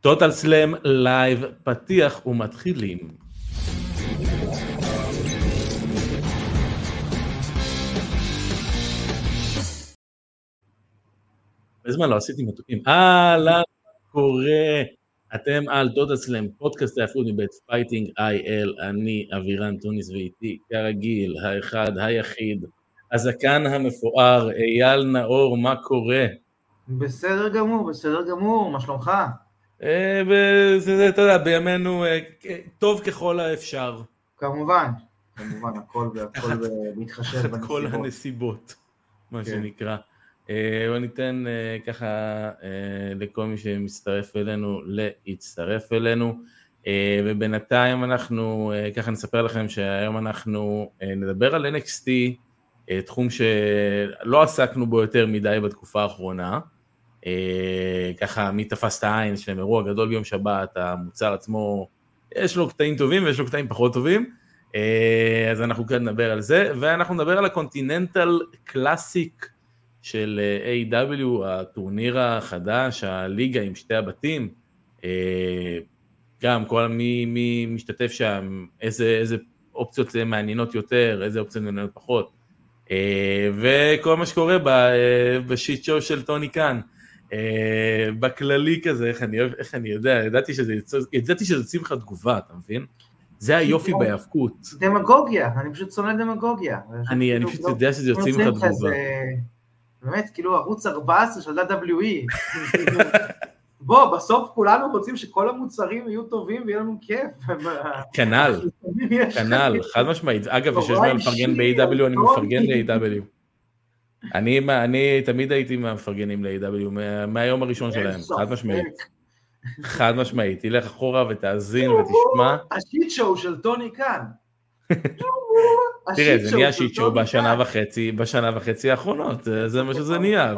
טוטל סלאם לייב פתיח ומתחילים. איזה זמן לא עשיתי מתוקים. אהלן, קורה? אתם על טוטל סלאם, פודקאסט ההפרות מבית פייטינג איי-אל, אני אבירן טוניס ואיתי, כרגיל, האחד, היחיד, הזקן המפואר, אייל נאור, מה קורה? בסדר גמור, בסדר גמור, מה שלומך? אה, וזה, אתה יודע, בימינו אה, טוב ככל האפשר. כמובן, כמובן, הכל, מתחשב בנסיבות. כל הנסיבות, מה כן. שנקרא. אה, בוא ניתן ככה לכל מי שמצטרף אלינו להצטרף אלינו. ובינתיים אנחנו ככה נספר לכם שהיום אנחנו נדבר על NXT, תחום שלא עסקנו בו יותר מדי בתקופה האחרונה. אה, ככה מי תפס את העין, יש להם אירוע גדול ביום שבת, המוצר עצמו, יש לו קטעים טובים ויש לו קטעים פחות טובים, אה, אז אנחנו כאן נדבר על זה, ואנחנו נדבר על הקונטיננטל Classic של אה, AEW, הטורניר החדש, הליגה עם שתי הבתים, גם כל מי, מי משתתף שם, איזה, איזה אופציות מעניינות יותר, איזה אופציות מעניינות פחות. וכל מה שקורה בשיט שואו של טוני קאן. אה, בכללי כזה, איך אני איך אני יודע, ידעתי שזה ידעתי שזה יוצאים לך תגובה, אתה מבין? זה היופי בהיאבקות. דמגוגיה, אני פשוט שונא דמגוגיה. אני אני פשוט יודע שזה יוצאים לך תגובה. באמת, כאילו ערוץ 14 של WWE. בוא, בסוף כולנו רוצים שכל המוצרים יהיו טובים ויהיה לנו כיף. כנ"ל, כנ"ל, חד משמעית. אגב, כשיש מה לפרגן ב-AW, אני מפרגן ל-AW. אני, אני תמיד הייתי מהמפרגנים ל-AW, מהיום הראשון שלהם, חד משמעית. חד משמעית, תלך אחורה ותאזין ותשמע. השיט שואו של טוני קאן. תראה, זה נהיה שיט שואו בשנה וחצי, בשנה וחצי האחרונות, זה מה שזה נהיה.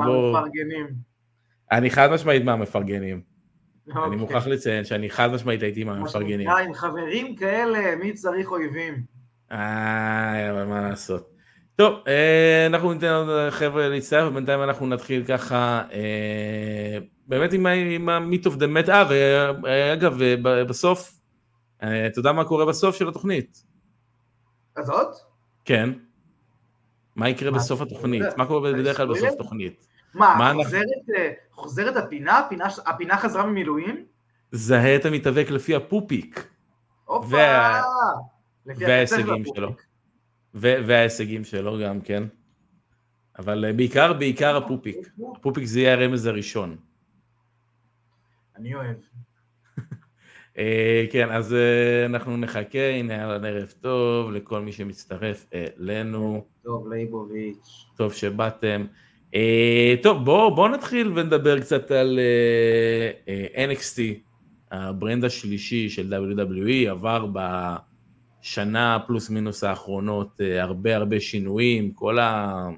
אני חד משמעית מהמפרגנים. אני אוקיי. מוכרח לציין שאני חד משמעית הייתי מהמפרגנים. עם חברים כאלה, מי צריך אויבים? אה, אבל מה לעשות. טוב, אה, אנחנו ניתן עוד חבר'ה להצטרף, ובינתיים אנחנו נתחיל ככה, אה, באמת עם ה-meet of the met, אה, ואגב, בסוף, אה, אתה יודע מה קורה בסוף של התוכנית? הזאת? כן. מה יקרה בסוף התוכנית? מה קורה בדרך כלל? בסוף תוכנית? מה, חוזרת, אה, הפינה? הפינה? חזרה ממילואים? זהה את המתאבק לפי הפופיק, הופה! וההישגים שלו. וההישגים שלו גם כן. אבל אה, בעיקר, בעיקר הפופיק. הפופיק זה יהיה הרמז הראשון. אני אוהב. אה, כן, אז אה, אנחנו נחכה, הנה אהלן ערב טוב לכל מי שמצטרף אלינו, טוב, לייבוביץ'. טוב שבאתם. טוב, בואו בוא נתחיל ונדבר קצת על NXT, ה brand השלישי של WWE, עבר בשנה פלוס מינוס האחרונות אה, הרבה הרבה שינויים, כל ה...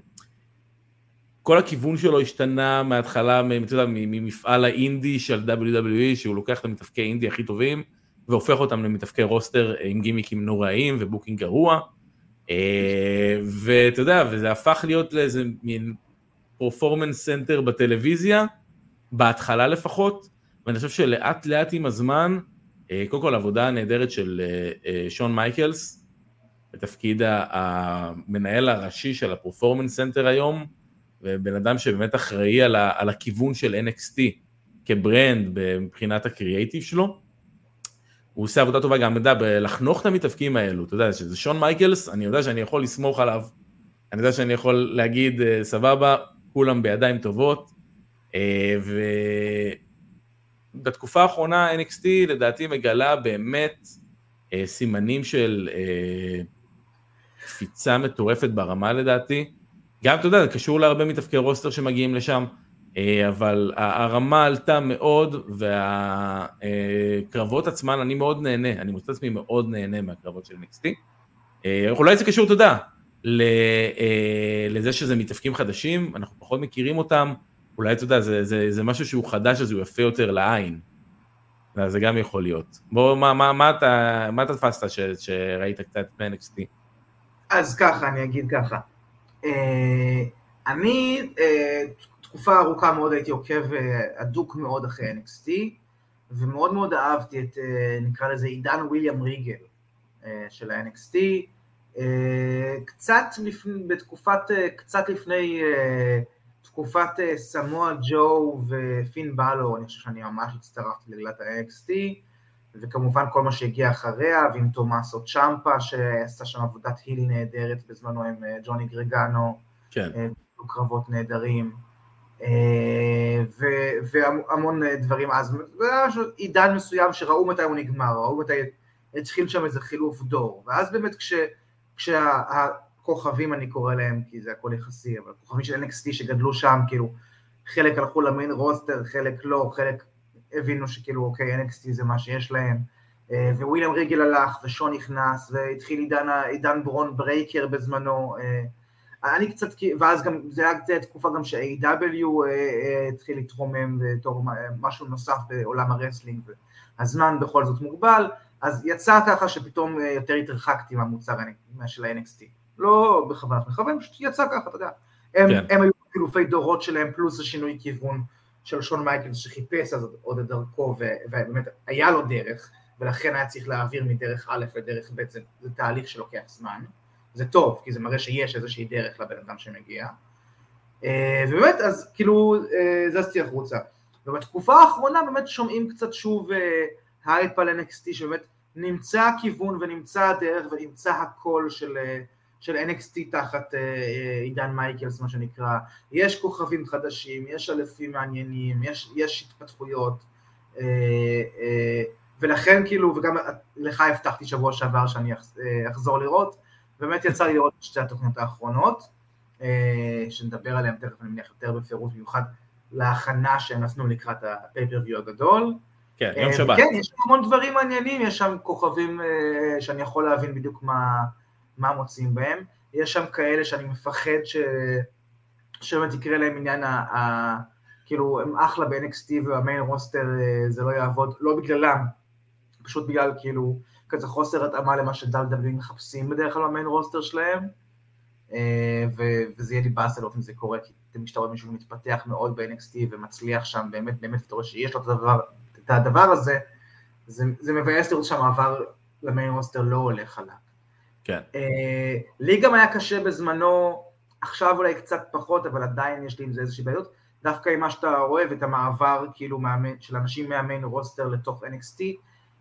כל הכיוון שלו השתנה מההתחלה, אתה יודע, ממפעל האינדי של WWE, שהוא לוקח את המתאבקי אינדי הכי טובים, והופך אותם למתאבקי roster עם גימיקים נוראים ו booking גרוע. אה, ואתה יודע, וזה הפך להיות לאיזה מין performance center בטלוויזיה, בהתחלה לפחות, ואני חושב שלאט לאט עם הזמן, אה, קודם כל העבודה הנהדרת של אה, אה, שון מייקלס, בתפקיד המנהל הראשי של ה performance center היום, ובן אדם שבאמת אחראי על, ה, על הכיוון של NXT כ brand מבחינת הקריאייטיב שלו. הוא עושה עבודה טובה גם, אתה יודע, בלחנוך את המתאבקים האלו, אתה יודע, שזה שון מייקלס, אני יודע שאני יכול לסמוך עליו, אני יודע שאני יכול להגיד, אה, סבבה, כולם בידיים טובות, אה, ובתקופה האחרונה NXT לדעתי מגלה באמת אה, סימנים של אה, קפיצה מטורפת ברמה לדעתי. גם, אתה יודע, זה קשור להרבה מתאבקי רוסטר שמגיעים לשם, אה, אבל הרמה עלתה מאוד, והקרבות עצמן, אני מאוד נהנה, אני מוצא עצמי מאוד נהנה מהקרבות של NXT. אה, אולי זה קשור, אתה יודע, אה, לזה שזה מתאבקים חדשים, אנחנו פחות מכירים אותם, אולי, אתה יודע, זה, זה, זה משהו שהוא חדש, אז הוא יפה יותר לעין. זה גם יכול להיות. בוא, מה, מה, מה אתה, מה אתה תפסת ש, שראית קצת ב-NXT? אז ככה, אני אגיד ככה. אה, אני אה, תקופה ארוכה מאוד הייתי עוקב אה, הדוק מאוד אחרי NXT, ומאוד מאוד אהבתי את, נקרא לזה עידן וויליאם ריגל של ה-NXT, קצת לפני, בתקופת, קצת לפני תקופת סמואל ג'ו ופין בלו, אני חושב שאני ממש הצטרפתי לגלת ה-NXT, וכמובן כל מה שהגיע אחריה, ועם תומאסו צ'מפה שעשה שם עבודת היל נהדרת בזמנו עם ג'וני גרגנו, כן. קרבות נהדרים. אה, והמון דברים אז, זה היה עידן מסוים שראו מתי הוא נגמר, ראו מתי התחיל שם איזה חילוף דור, ואז באמת כש, כשהכוכבים אני קורא להם, כי זה הכל יחסי, אבל הכוכבים של NXT שגדלו שם, כאילו חלק הלכו ל main roster, חלק לא, חלק הבינו שכאילו אוקיי NXT זה מה שיש להם, אה, וויליאם ריגל הלך ושון נכנס, והתחיל עידן, עידן ברון ברייקר בזמנו, אה, אני קצת, ואז גם, זה היה תקופה גם ש-AEW אה, התחיל להתרומם בתור משהו נוסף בעולם ה wrestling, והזמן בכל זאת מוגבל, אז יצא ככה שפתאום יותר התרחקתי מהמוצר של ה-NXT. לא בכוונת מכוון, פשוט יצא ככה, אתה יודע. הם, כן. הם היו חילופי דורות שלהם, פלוס השינוי כיוון של שון מייקלס שחיפש אז עוד את דרכו, ובאמת היה לו דרך, ולכן היה צריך להעביר מדרך א' לדרך ב', זה, זה תהליך שלוקח זמן. זה טוב, כי זה מראה שיש איזושהי דרך לבן אדם שמגיע. אה, ובאמת, אז כאילו, אה, זזתי החוצה. ובתקופה האחרונה באמת שומעים קצת שוב הייפ על NXT, שבאמת נמצא הכיוון ונמצא הדרך ונמצא הקול של, אה, של NXT תחת עידן מייקלס, מה שנקרא. יש כוכבים חדשים, יש אנגלים מעניינים, יש, יש התפתחויות. ולכן כאילו, וגם לך הבטחתי שבוע שעבר שאני אחזור לראות, באמת יצא לי לראות את שתי התוכניות האחרונות, אה, שנדבר עליהן תכף אני מניח יותר בפירוט, במיוחד להכנה שהם נתנו לקראת הפייפריוויו הגדול. כן, יום אה, שבת. כן, יש שם המון דברים מעניינים, יש שם כוכבים אה, שאני יכול להבין בדיוק מה, מה מוצאים בהם. יש שם כאלה שאני מפחד ש... שבאמת יקרה להם עניין ה... ה... כאילו, הם אחלה ב-NXT והמיין רוסטר זה לא יעבוד, לא בגללם, פשוט בגלל כאילו כזה חוסר התאמה למה שדל-דבלים מחפשים בדרך כלל במיין רוסטר שלהם, אה, וזה יהיה לי באסה לראות אם זה קורה, כי תמיד שאתה רואה מישהו מתפתח מאוד ב-NXT ומצליח שם, באמת, באמת, אתה רואה שיש לו את הדבר, את הדבר הזה, זה, זה מבאס לראות שהמעבר למיין רוסטר לא הולך חלק. כן. אה, לי גם היה קשה בזמנו, עכשיו אולי קצת פחות, אבל עדיין יש לי עם זה איזושהי בעיות, דווקא עם מה שאתה רואה ואת המעבר כאילו של אנשים מהמיין רוסטר לתוך NXT,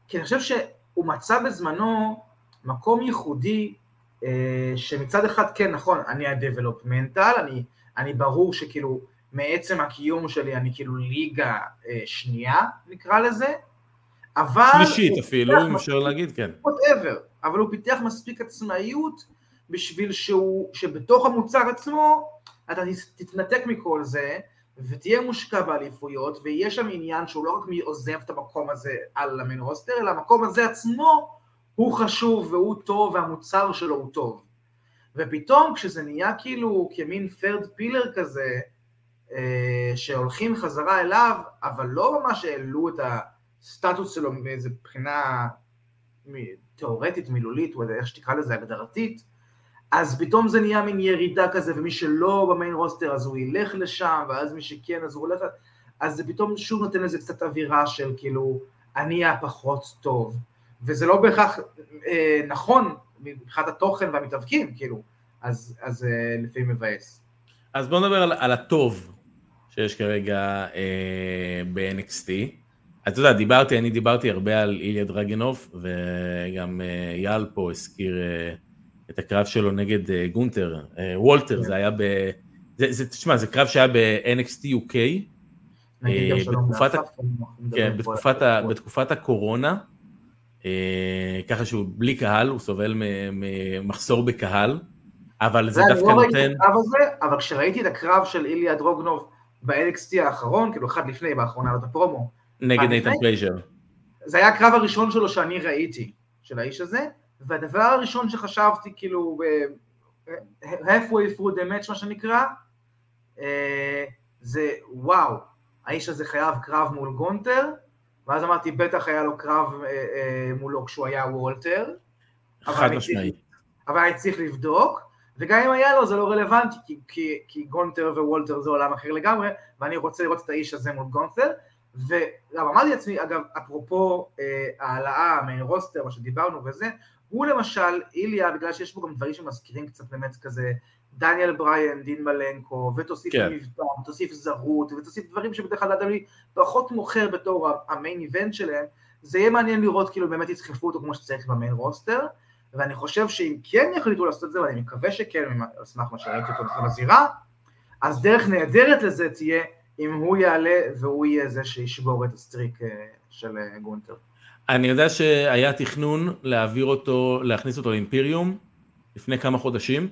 כי אני חושב ש... הוא מצא בזמנו מקום ייחודי, אה, שמצד אחד כן, נכון, אני ה-developmental, אני, אני ברור שכאילו מעצם הקיום שלי אני כאילו ליגה אה, שנייה, נקרא לזה, אבל... שלישית אפילו, אם אפשר להגיד, כן. whatever, אבל הוא פיתח מספיק עצמאיות בשביל שהוא, שבתוך המוצר עצמו אתה תתנתק מכל זה, ותהיה מושקע באליפויות, ויש שם עניין שהוא לא רק מי עוזב את המקום הזה על המיין רוסטר, אלא המקום הזה עצמו הוא חשוב והוא טוב והמוצר שלו הוא טוב. ופתאום כשזה נהיה כאילו כמין third pillar כזה, אה, שהולכים חזרה אליו, אבל לא ממש העלו את הסטטוס שלו מאיזה בחינה תיאורטית, מילולית, או איך שתקרא לזה, הגדרתית, אז פתאום זה נהיה מין ירידה כזה, ומי שלא במיין רוסטר אז הוא ילך לשם, ואז מי שכן אז הוא הולך, אז זה פתאום שוב נותן לזה קצת אווירה של כאילו, אני הפחות טוב, וזה לא בהכרח אה, נכון מבחינת התוכן והמתאבקים, כאילו, אז, אז אה, לפעמים מבאס. אז בוא נדבר על, על הטוב שיש כרגע אה, ב-NXT. אתה יודע, דיברתי, אני דיברתי הרבה על איליה דרגנוף, וגם אה, יאל פה הזכיר... אה, את הקרב שלו נגד אה, גונטר, אה, וולטר, כן. זה היה ב... זה, תשמע, זה קרב שהיה ב-NXT UK, אה, בתקופת, כן, בתקופת, בתקופת הקורונה, ככה שהוא בלי קהל, הוא סובל ממחסור בקהל, אבל זה דווקא לא נותן... אבל כשראיתי את הקרב של איליה דרגונוב ב-NXT האחרון, כאילו אחד לפני, באחרונה, את הפרומו. נגד נייתן פרייזר. זה היה הקרב הראשון שלו שאני ראיתי, של האיש הזה, והדבר הראשון שחשבתי, כאילו, halfway through the match, מה שנקרא, אה, זה וואו, האיש הזה חייב קרב מול גונטר, ואז אמרתי, בטח היה לו קרב אה, אה, מולו כשהוא היה וולטר. חד משמעי. אבל אני צריך לבדוק, וגם אם היה לו זה לא רלוונטי, כי, כי, כי גונטר ווולטר זה עולם אחר לגמרי, ואני רוצה לראות את האיש הזה מול גונטר, וגם אמרתי לעצמי, אגב, אפרופו אה, העלאה main roster, מה שדיברנו וזה, הוא למשל, איליה, בגלל שיש בו גם דברים שמזכירים קצת באמת כזה, דניאל בריין, דין מלנקו, ותוסיף כן. מבטא, ותוסיף זרות, ותוסיף דברים שבדרך כלל אדם פחות מוכר בתור ה main event שלהם, זה יהיה מעניין לראות כאילו באמת ידחפו אותו כמו שצריך ב main roster, ואני חושב שאם כן יחליטו לעשות את זה, ואני מקווה שכן, על סמך מה שראיתי אותו בזירה, אז דרך נהדרת לזה תהיה אם הוא יעלה והוא יהיה זה שישבור את ה streak אה, של אה, גונטר. אני יודע שהיה תכנון להעביר אותו, להכניס אותו לאימפיריום לפני כמה חודשים,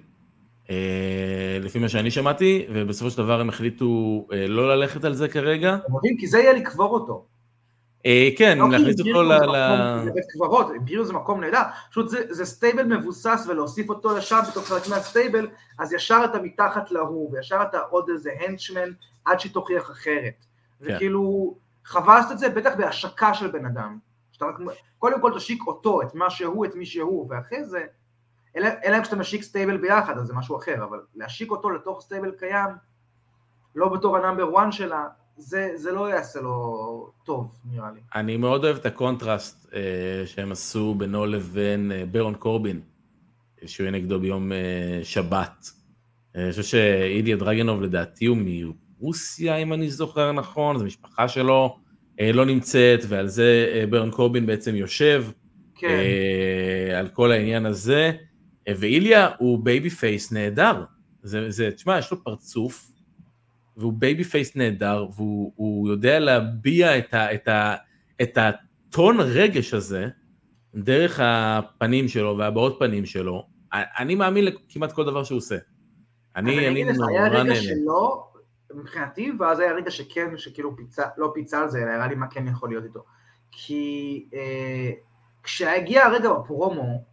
אה, לפי מה שאני שמעתי, ובסופו של דבר הם החליטו לא ללכת על זה כרגע. אתם יודעים, כי זה יהיה לקבור אותו. כן, לא להכניס אותו ל... לבית קברות, בירו זה מקום נהדר, פשוט זה stable מבוסס ולהוסיף אותו ישר בתוך חלק מה stable, אז ישר אתה מתחת להוא, וישר אתה עוד איזה henchman עד שתוכיח אחרת. כן. וכאילו, חבל לעשות את זה בטח בהשקה של בן אדם. קודם כל תשיק אותו, את מה שהוא, את מי שהוא, ואחרי זה, אלא אם כשאתה משיק stable ביחד, אז זה משהו אחר, אבל להשיק אותו לתוך stable קיים, לא בתור ה number 1 שלה, זה, זה לא יעשה לו טוב, נראה לי. אני מאוד אוהב את הקונטרסט אה, שהם עשו בינו לבין אה, ברון קורבין, שהוא יהיה נגדו ביום אה, שבת. אה, אני חושב שאיליה דרגונוב לדעתי הוא מרוסיה, אם אני זוכר נכון, אז המשפחה שלו אה, לא נמצאת, ועל זה אה, ברון קורבין בעצם יושב, כן. אה, על כל העניין הזה. ואיליה הוא babyface נהדר. זה, זה, תשמע, יש לו פרצוף והוא babyface נהדר, והוא יודע להביע את, ה, את, ה, את הטון רגש הזה דרך הפנים שלו והבעות פנים שלו. אני מאמין לכמעט כל דבר שהוא עושה. אני, אני נורא נהנה. היה רגע שלא, מבחינתי, ואז היה רגע שכן, שכאילו פיצה, לא פיצה על זה, אלא הראה לי מה כן יכול להיות איתו. כי אה, כשהגיע הרגע בפרומו,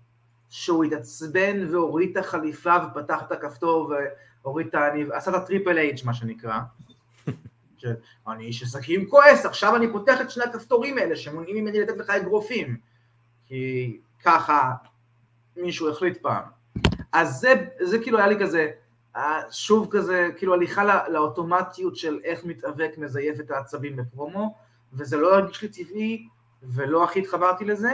שהוא התעצבן והוריד את החליפה ופתח את הכפתור הוריד את הניב, עשה את הטריפל אייג' מה שנקרא. אני איש עסקים כועס, עכשיו אני פותח את שני הכפתורים האלה שמונעים ממני לתת לך אגרופים. כי ככה מישהו החליט פעם. אז זה, זה כאילו היה לי כזה, שוב כזה, כאילו הליכה לא, לאוטומטיות של איך מתאבק מזייף את העצבים בפרומו, וזה לא הרגיש לי טבעי, ולא הכי התחברתי לזה,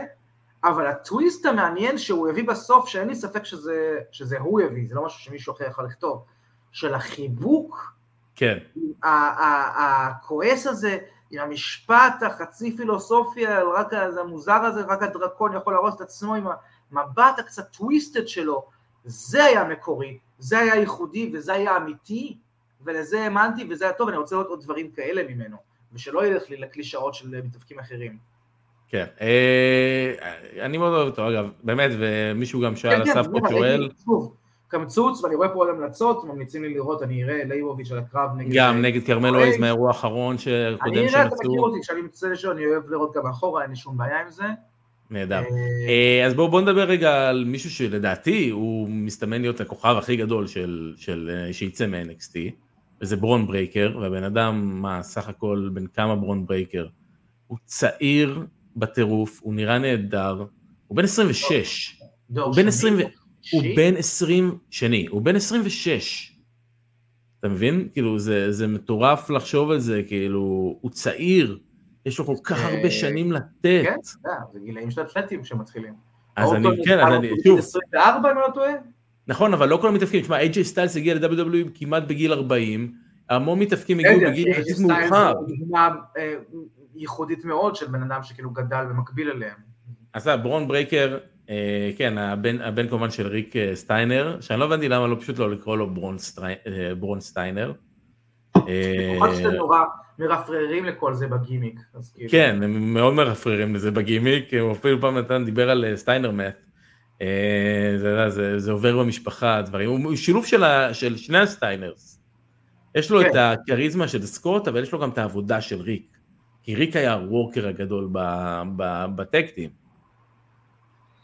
אבל הטוויסט המעניין שהוא הביא בסוף, שאין לי ספק שזה, שזה הוא יביא, זה לא משהו שמישהו אחר יכול לכתוב, של החיבוק, כן. הכועס הזה, עם המשפט החצי פילוסופיה, רק המוזר הזה, רק הדרקון יכול להרוס את עצמו עם המבט הקצת טוויסטד שלו, זה היה מקורי, זה היה ייחודי וזה היה אמיתי, ולזה האמנתי וזה היה טוב, אני רוצה לראות עוד דברים כאלה ממנו, ושלא ילך לי לקלישאות של מתאבקים אחרים. כן, אה, אני מאוד אוהב אותו, אגב, באמת, ומישהו גם שאל, אסף פה שואל. קמצוץ, ואני רואה פה עוד המלצות, ממליצים לי לראות, אני אראה לייבוביץ' על הקרב נגד... גם נגד כרמל אויז מהאירוע האחרון שקודם שמצאו. אני אראה, אתה מכיר אותי, כשאני מצא לשאול, אני אוהב לראות גם אחורה, אין לי שום בעיה עם זה. נהדר. אה, אה, אז בואו נדבר רגע על מישהו שלדעתי הוא מסתמן להיות הכוכב הכי גדול של אה, שייצא מ-NXT, וזה ברון ברייקר, והבן אדם, מה, סך הכל בן כמה ברון ברייקר? הוא צעיר בטירוף, הוא נראה נהדר, הוא בן 26. הוא בן 20... הוא בן 20 שני, הוא בן 26. אתה מבין? כאילו זה, זה מטורף לחשוב על זה, כאילו, הוא צעיר, יש לו כל כך הרבה שנים לתת. כן, זה גילאים של אתלטים שמתחילים. אז אני, כן, אז אני, שוב. 24 אם אני לא טועה? נכון, אבל לא כל המתאבקים, תשמע, AJ סטיילס הגיע ל-WWE כמעט בגיל 40, המון מתאבקים הגיעו בגיל יחסית מאוחר. זו דוגמה אה, ייחודית מאוד של בן אדם שכאילו גדל במקביל אליהם. אז ברון ברייקר אה, כן, הבן, הבן כמובן של ריק אה, סטיינר, שאני לא הבנתי למה לא פשוט לא לקרוא לו אה, ברון סטיינר. שאתם נורא מרפררים לכל זה בגימיק. כאילו. כן, הם מאוד מרפררים לזה בגימיק, הוא אפילו פעם נתן, דיבר על סטיינר math. זה, זה, זה עובר במשפחה, דברים, הוא שילוב של, ה, של שני הסטיינרס. יש לו כן. את הכריזמה של סקוט, אבל יש לו גם את העבודה של ריק. כי ריק היה ה worker הגדול ב tag team.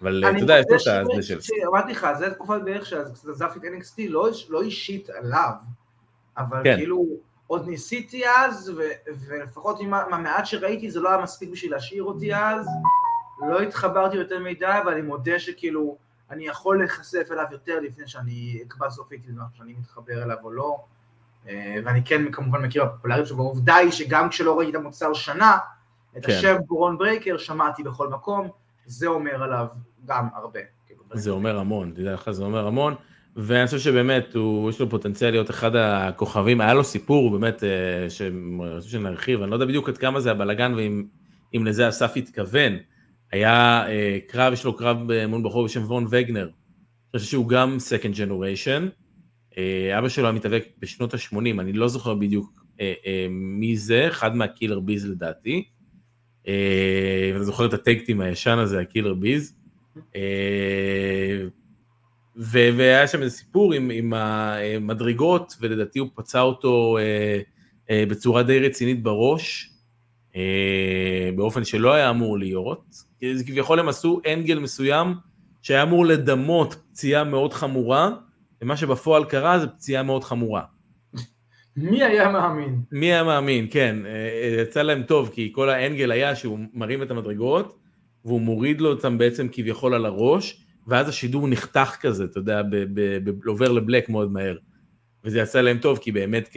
אבל אתה יודע, יש לו את זה של... אמרתי לך, זה תקופה בערך שעזבתי את NXT, לא, לא אישית עליו, אבל כן. כאילו, עוד ניסיתי אז, ולפחות עם המעט שראיתי זה לא היה מספיק בשביל להשאיר אותי אז, לא התחברתי יותר מדי, ואני מודה שכאילו, אני יכול להיחשף אליו יותר לפני שאני אקבע סופית שאני מתחבר אליו או לא. ואני כן כמובן מכיר בפופולריות שלו, והעובדה היא שגם כשלא ראיתי את המוצר שנה, את כן. השם ברון ברייקר שמעתי בכל מקום, זה אומר עליו גם הרבה. זה אומר המון, תדע לך, זה אומר המון. ואני חושב שבאמת, הוא, יש לו פוטנציאל להיות אחד הכוכבים, היה לו סיפור באמת, אה, שרציתי שנרחיב, אני לא יודע בדיוק עד כמה זה הבלאגן ואם לזה אסף התכוון. היה אה, קרב, יש לו קרב מול בחור בשם וון וגנר, אני חושב שהוא גם second generation, אה, אבא שלו היה מתאבק בשנות ה-80, אני לא זוכר בדיוק מי זה, אחד מהקילר ביז לדעתי, ואני זוכר את הטקטים הישן הזה, הקילר ביז. והיה שם איזה סיפור עם, עם המדרגות, ולדעתי הוא פצע אותו אה, אה, בצורה די רצינית בראש, אה, באופן שלא היה אמור להיות. כביכול הם עשו אנגל מסוים שהיה אמור לדמות פציעה מאוד חמורה, ומה שבפועל קרה זה פציעה מאוד חמורה. מי היה מאמין? מי היה מאמין, כן. אה, יצא להם טוב, כי כל האנגל היה שהוא מרים את המדרגות, והוא מוריד לו אותם בעצם כביכול על הראש, ואז השידור נחתך כזה, אתה יודע, עובר לבלק מאוד מהר. וזה יצא להם טוב, כי באמת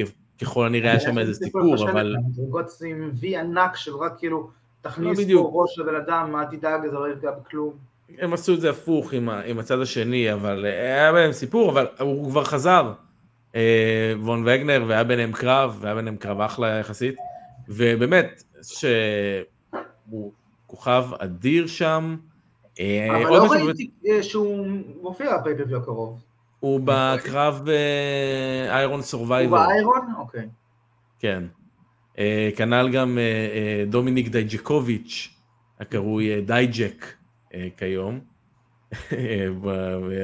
ככל הנראה היה שם איזה סיפור, אבל... מדרגות עם וי ענק של רק כאילו, תכניס לא פה ראש לבן אדם, אל תדאג, זה לא יפגע בכלום. הם עשו את זה הפוך עם, עם הצד השני, אבל היה בהם סיפור, אבל הוא כבר חזר. אה, וון וגנר, והיה ביניהם קרב, והיה ביניהם קרב אחלה יחסית, ובאמת, שהוא כוכב אדיר שם, אה, אבל לא ראיתי אה, שהוא מופיע ב pay-per-view הקרוב. הוא בקרב Iron אה, Survivor. הוא ב Iron? אוקיי. כן. כנ"ל גם דומיניק דייג'קוביץ', הקרוי דייג'ק כיום.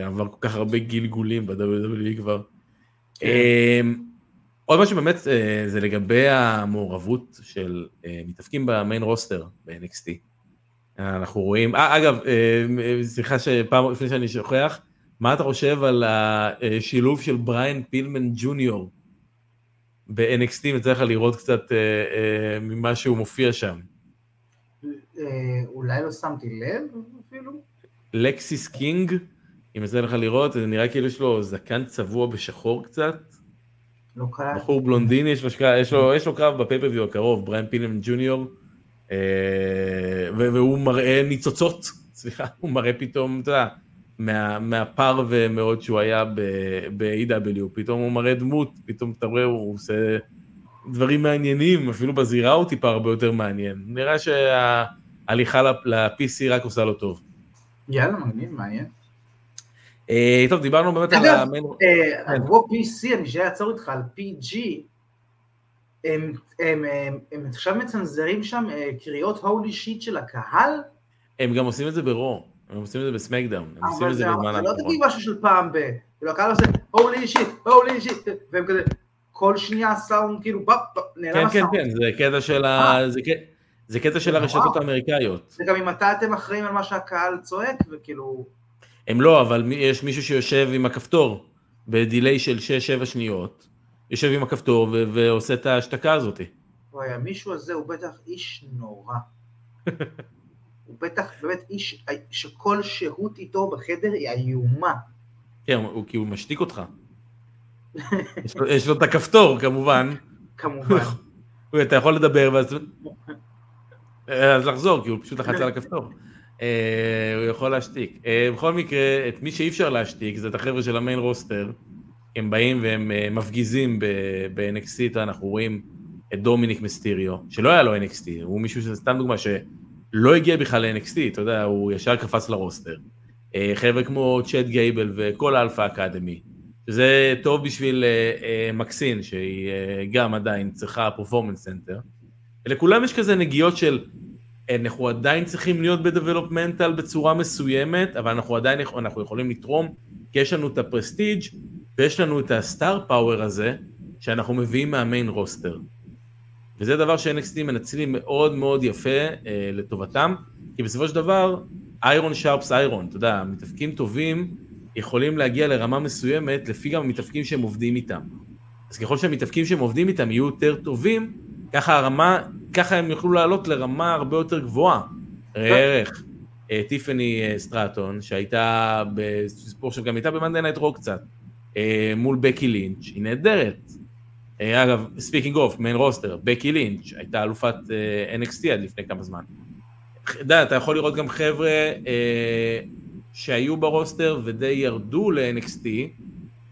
עבר כל כך הרבה גלגולים ב-WWE כבר. כן. עוד משהו באמת זה לגבי המעורבות של מתאבקים ב main roster ב-NXT. אנחנו רואים, אה, אגב, אה, סליחה שפעם לפני שאני שוכח, מה אתה חושב על השילוב של בריין פילמן ג'וניור ב-NXT, יצא לך לראות קצת אה, אה, ממה שהוא מופיע שם. אולי לא שמתי לב אפילו? לקסיס קינג, אם יצא לך לראות, זה נראה כאילו יש לו זקן צבוע בשחור קצת. לא קרה. בחור בלונדיני, יש לו, יש לו, יש לו קרב בפייפריוויו הקרוב, בריין פילמן ג'וניור. אה, והוא מראה ניצוצות, סליחה, הוא מראה פתאום, אתה יודע, מה, מהפר ומאוד שהוא היה ב-AW, פתאום הוא מראה דמות, פתאום אתה רואה, הוא עושה דברים מעניינים, אפילו בזירה הוא טיפה הרבה יותר מעניין. נראה שההליכה ל-PC רק עושה לו טוב. יאללה, מגניב, מעניין. אה, טוב, דיברנו באמת על ה... אגב, עברו PC, אני שנייה אעצור איתך על PG, הם, הם, הם, הם עכשיו מצנזרים שם אה, קריאות הולי שיט של הקהל? הם גם עושים את זה ברו, הם עושים את זה בסמקדאון, הם עושים את זה בזמן האחרון. זה לא תגיד משהו של פעם ב... כאילו הקהל עושה הולי שיט, הולי שיט, והם כזה, כל שנייה סאונד כאילו, נעלם הסאונד. כן, כן, כן, זה קטע של ה... אה. זה קטע של הרשתות האמריקאיות. זה גם אם מתי אתם אחראים על מה שהקהל צועק, וכאילו... הם לא, אבל יש מישהו שיושב עם הכפתור בדיליי של 6-7 שניות, יושב עם הכפתור ו- ועושה את ההשתקה הזאת. וואי, המישהו הזה הוא בטח איש נורא. הוא בטח באמת איש שכל שהות איתו בחדר היא איומה. כן, הוא, כי הוא משתיק אותך. יש, לו, יש לו את הכפתור כמובן. כמובן. אתה יכול לדבר ואז... אז לחזור, כי הוא פשוט לחץ על הכפתור. אה, הוא יכול להשתיק. אה, בכל מקרה, את מי שאי אפשר להשתיק זה את החבר'ה של ה main roster. הם באים והם אה, מפגיזים ב-NXT, אנחנו רואים את דומיניק מסטיריו, שלא היה לו NXT, הוא מישהו שזה סתם דוגמה שלא הגיע בכלל ל-NXT, אתה יודע, הוא ישר קפץ ל roster. אה, חבר'ה כמו צ'אט גייבל וכל האלפא אקדמי, שזה טוב בשביל אה, מקסין, שהיא גם עדיין צריכה performance center. ולכולם יש כזה נגיעות של אנחנו עדיין צריכים להיות ב developmental בצורה מסוימת, אבל אנחנו עדיין אנחנו יכולים לתרום, כי יש לנו את ה prestige ויש לנו את ה star power הזה, שאנחנו מביאים מה main roster. וזה דבר ש-NXT מנצלים מאוד מאוד יפה אה, לטובתם, כי בסופו של דבר, iron sharpens iron, אתה יודע, מתאבקים טובים יכולים להגיע לרמה מסוימת לפי גם המתאבקים שהם עובדים איתם. אז ככל שהמתאבקים שהם עובדים איתם יהיו יותר טובים, ככה הרמה, ככה הם יוכלו לעלות לרמה הרבה יותר גבוהה. ראה ערך. אה, טיפני אה, סטרטון, שהייתה בסיפור שגם הייתה ב Monday Night Raw קצת. אה, מול בקי לינץ', היא נהדרת. אגב, speaking of, main roster, בקי לינץ', הייתה אלופת NXT עד לפני כמה זמן. יודע, אתה יכול לראות גם חבר'ה שהיו ב roster וירדו ל-NXT,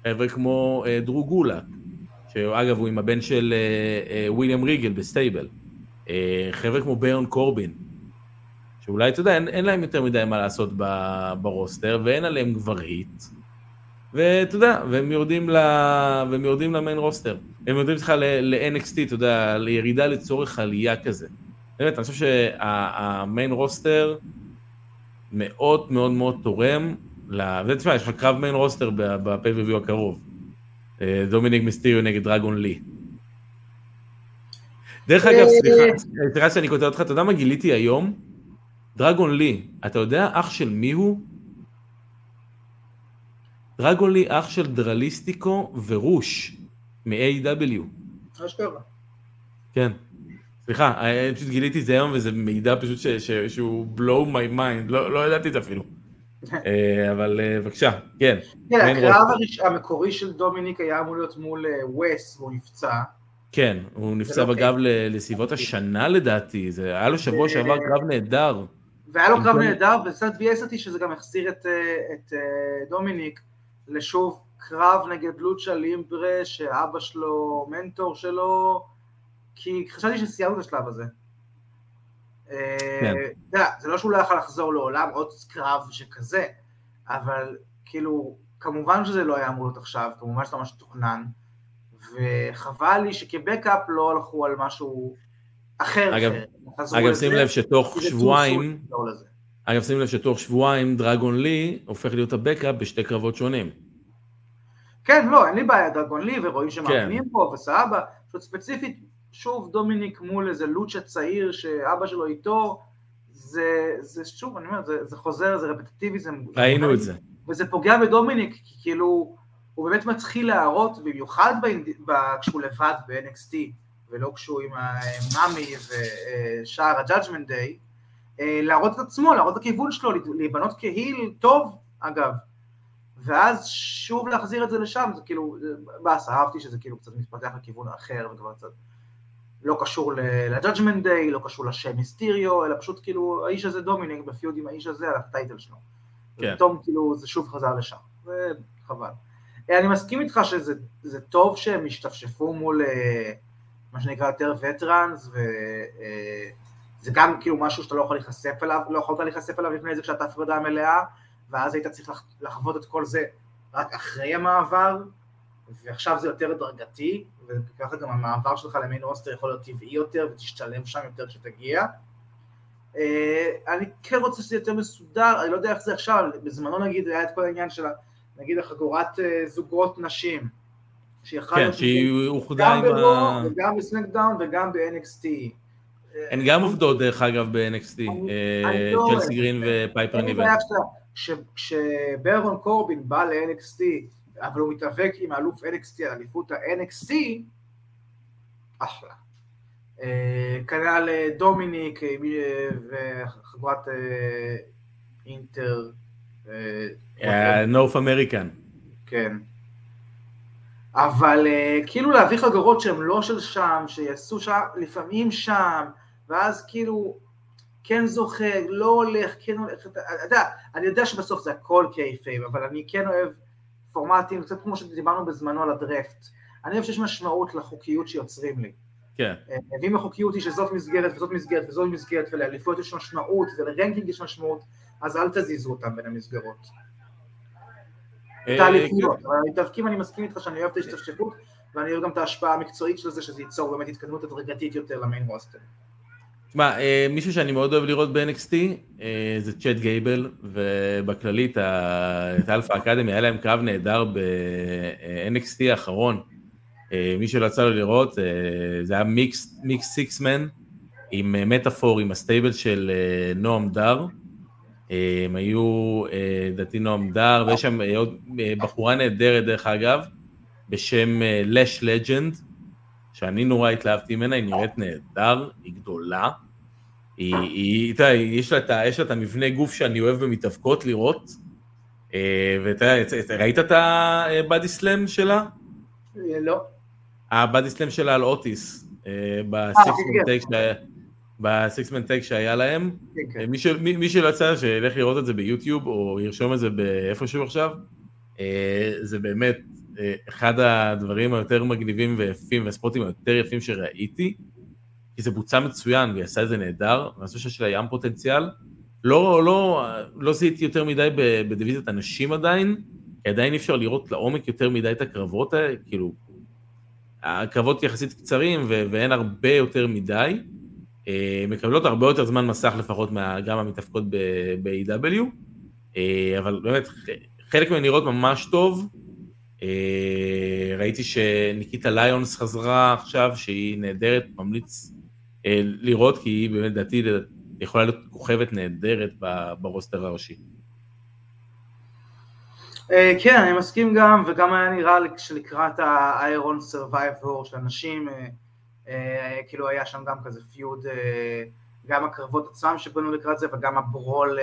חבר'ה כמו דרו גולק, שאגב הוא עם הבן של וויליאם ריגל ב stable. חבר'ה כמו ברון קורבין, שאולי, אתה יודע, אין, אין להם יותר מדי מה לעשות ב roster, ואין עליהם כבר heat. ואתה יודע, והם יורדים, ל... והם יורדים ל main roster. הם יורדים לך ל-NXT, אתה יודע, לירידה לצורך עלייה כזה. באמת, אני חושב שה main roster מאוד מאוד מאוד תורם. ותשמע, יש לך קרב main roster ב pay-per-view הקרוב. אה, דומיניק מיסטיריו נגד דרגון לי. דרך אגב, סליחה, סליחה שאני קוטע אותך, אתה יודע מה גיליתי היום? דרגון לי, אתה יודע אח של מי הוא? דרגון לי אח של דרליסטיקו ורוש מ-AW. אשכרה. כן. סליחה, אני פשוט גיליתי את זה היום וזה מידע פשוט ש, ש, שהוא blow my mind, לא, לא ידעתי את זה אפילו. אה, אבל אה, בבקשה, כן. כן, הקרב המקורי של דומיניק היה אמור להיות מול וס והוא נפצע. כן, הוא נפצע לא בגב לסביבות השנה לדעתי, זה היה לו שבוע שעבר קרב נהדר. והיה לו קרב נהדר, וקצת ביאס אותי שזה גם החזיר את, אה, אה, דומיניק לשוב קרב נגד לוצ'ה לימברה, שאבא שלו מנטור שלו, כי חשבתי שסיימנו את השלב הזה. אה, כן. יודע, זה לא שהוא לא יכול לחזור לעולם עוד קרב שכזה, אבל כאילו, כמובן שזה לא היה אמור להיות עכשיו, כמובן שזה ממש תוכנן, וחבל לי שכבקאפ לא הלכו על משהו אחר. אגב, אגב שים לב שתוך שבועיים, אגב שים לב שתוך שבועיים דרגון לי הופך להיות הבקאפ בשתי קרבות שונים. כן, לא, אין לי בעיה, דרגון לי, ורואים שמאמינים כן. פה, וסבא, פשוט ספציפית, שוב דומיניק מול איזה לוצ'ה צעיר שאבא שלו איתו, זה, זה שוב, אני אומר, זה, זה חוזר, זה רפטטיבי, זה... ראינו את זה. וזה פוגע בדומיניק, כי כאילו, הוא באמת מתחיל להראות, במיוחד כשהוא לבד ב-NXT, ולא כשהוא עם המאמי ושער ה-Judgment Day, אה, להראות את עצמו, להראות את הכיוון שלו, להיבנות כהיל טוב, אגב. ואז שוב להחזיר את זה לשם, זה כאילו, באס, אהבתי שזה כאילו קצת מתפתח לכיוון אחר, וכבר קצת לא קשור ל-Judgment Day, לא קשור לשם מיסטיריו, אלא פשוט כאילו, האיש הזה דומיניק בפיוד עם האיש הזה על הטייטל שלו. כן. ופתאום כאילו זה שוב חזר לשם, וחבל. אני מסכים איתך שזה טוב שהם השתפשפו מול אה, מה שנקרא יותר וטראנס, וזה גם כאילו משהו שאתה לא יכול להיחשף אליו, לא יכולת להיחשף אליו לפני זה כשאתה הפרדה מלאה, ואז היית צריך לחוות את כל זה רק אחרי המעבר, ועכשיו זה יותר הדרגתי, וככה גם המעבר שלך למיין רוסטר יכול להיות טבעי יותר, ותשתלם שם יותר כשתגיע. אה, אני כן רוצה שזה יותר מסודר, אני לא יודע איך זה עכשיו, בזמנו נגיד היה את כל העניין של נגיד החגורת אה, זוגות נשים, כן, שהיא אוחדה עם ה... גם ב SmackDown וגם ב-NXT. הן גם עובדות דרך אגב ב-NXT, אה, צ'לסי גרין ופייפר ניבן. כשברון קורבין בא ל-NXT, אבל הוא מתאבק עם האלוף NXT על אליפות ה-NXT, אחלה. אה, כנ"ל אה, דומיניק וחברת Inter. North American. כן. אבל כאילו להביא חגורות שהן לא של שם, שיעשו שם, לפעמים שם, ואז כאילו כן זוכה, לא הולך, כן הולך, אתה יודע, אני יודע שבסוף זה הכל kayfabe, אבל אני כן אוהב פורמטים, קצת כמו שדיברנו בזמנו על הדרפט, אני אוהב שיש משמעות לחוקיות שיוצרים לי. כן. אה, ואם החוקיות היא שזאת מסגרת וזאת מסגרת וזאת מסגרת ולאליפויות יש משמעות ול ranking יש משמעות, אז אל תזיזו אותם בין המסגרות. את האליפויות, אבל המתאבקים אני מסכים איתך שאני אוהב את ההשתפשפות ואני אוהב גם את ההשפעה המקצועית של זה שזה ייצור באמת התקדמות הדרגתית יותר ל main roster. תשמע, אה, מישהו שאני מאוד אוהב לראות ב-NXT אה, זה צ'אט גייבל ובכללית את אלפא אקדמי היה להם קרב נהדר ב-NXT האחרון. אה, מי שלא יצא לו לראות זה היה mixed six-man עם מטאפור עם הסטייבל של נועם דר. הם היו, לדעתי נועם דר, ויש שם עוד בחורה נהדרת דרך אגב, בשם לש לג'נד, שאני נורא התלהבתי ממנה, היא נראית נהדר, היא גדולה, היא, היא, אתה יודע, יש לה, יש לה את המבנה גוף שאני אוהב במתאבקות לראות, ואתה ראית את הבאדי סלאם שלה? לא. הבאדי סלאם שלה על אוטיס, אה, בסיקסמן טייק שהיה להם. כן, כן. מי שלא יצא, שילך לראות את זה ביוטיוב, או ירשום את זה באיפשהו עכשיו. זה באמת אחד הדברים היותר מגניבים ויפים, והספורטים היותר יפים שראיתי. כי זה בוצע מצוין, והיא עשה את זה נהדר, ואני חושב שיש לה ים פוטנציאל. לא, לא, לא זיהיתי יותר מדי בדיוויזיית הנשים עדיין, כי עדיין אי אפשר לראות לעומק יותר מדי את הקרבות האלה, כאילו, הקרבות יחסית קצרים ואין הרבה יותר מדי, אה, מקבלות הרבה יותר זמן מסך לפחות מה, גם המתאפקות ב-AW, אה, אבל באמת חלק מהן נראות ממש טוב, אה, ראיתי שניקיטה ליונס חזרה עכשיו, שהיא נהדרת, ממליץ לראות, כי היא באמת לדעתי יכולה להיות כוכבת נהדרת ב roster הראשי. אה, כן, אני מסכים גם, וגם היה נראה שלקראת ה Iron Survivor של הנשים, אה, אה, כאילו היה שם גם כזה feud, גם הקרבות עצמם שבנו לקראת זה, וגם ה brawl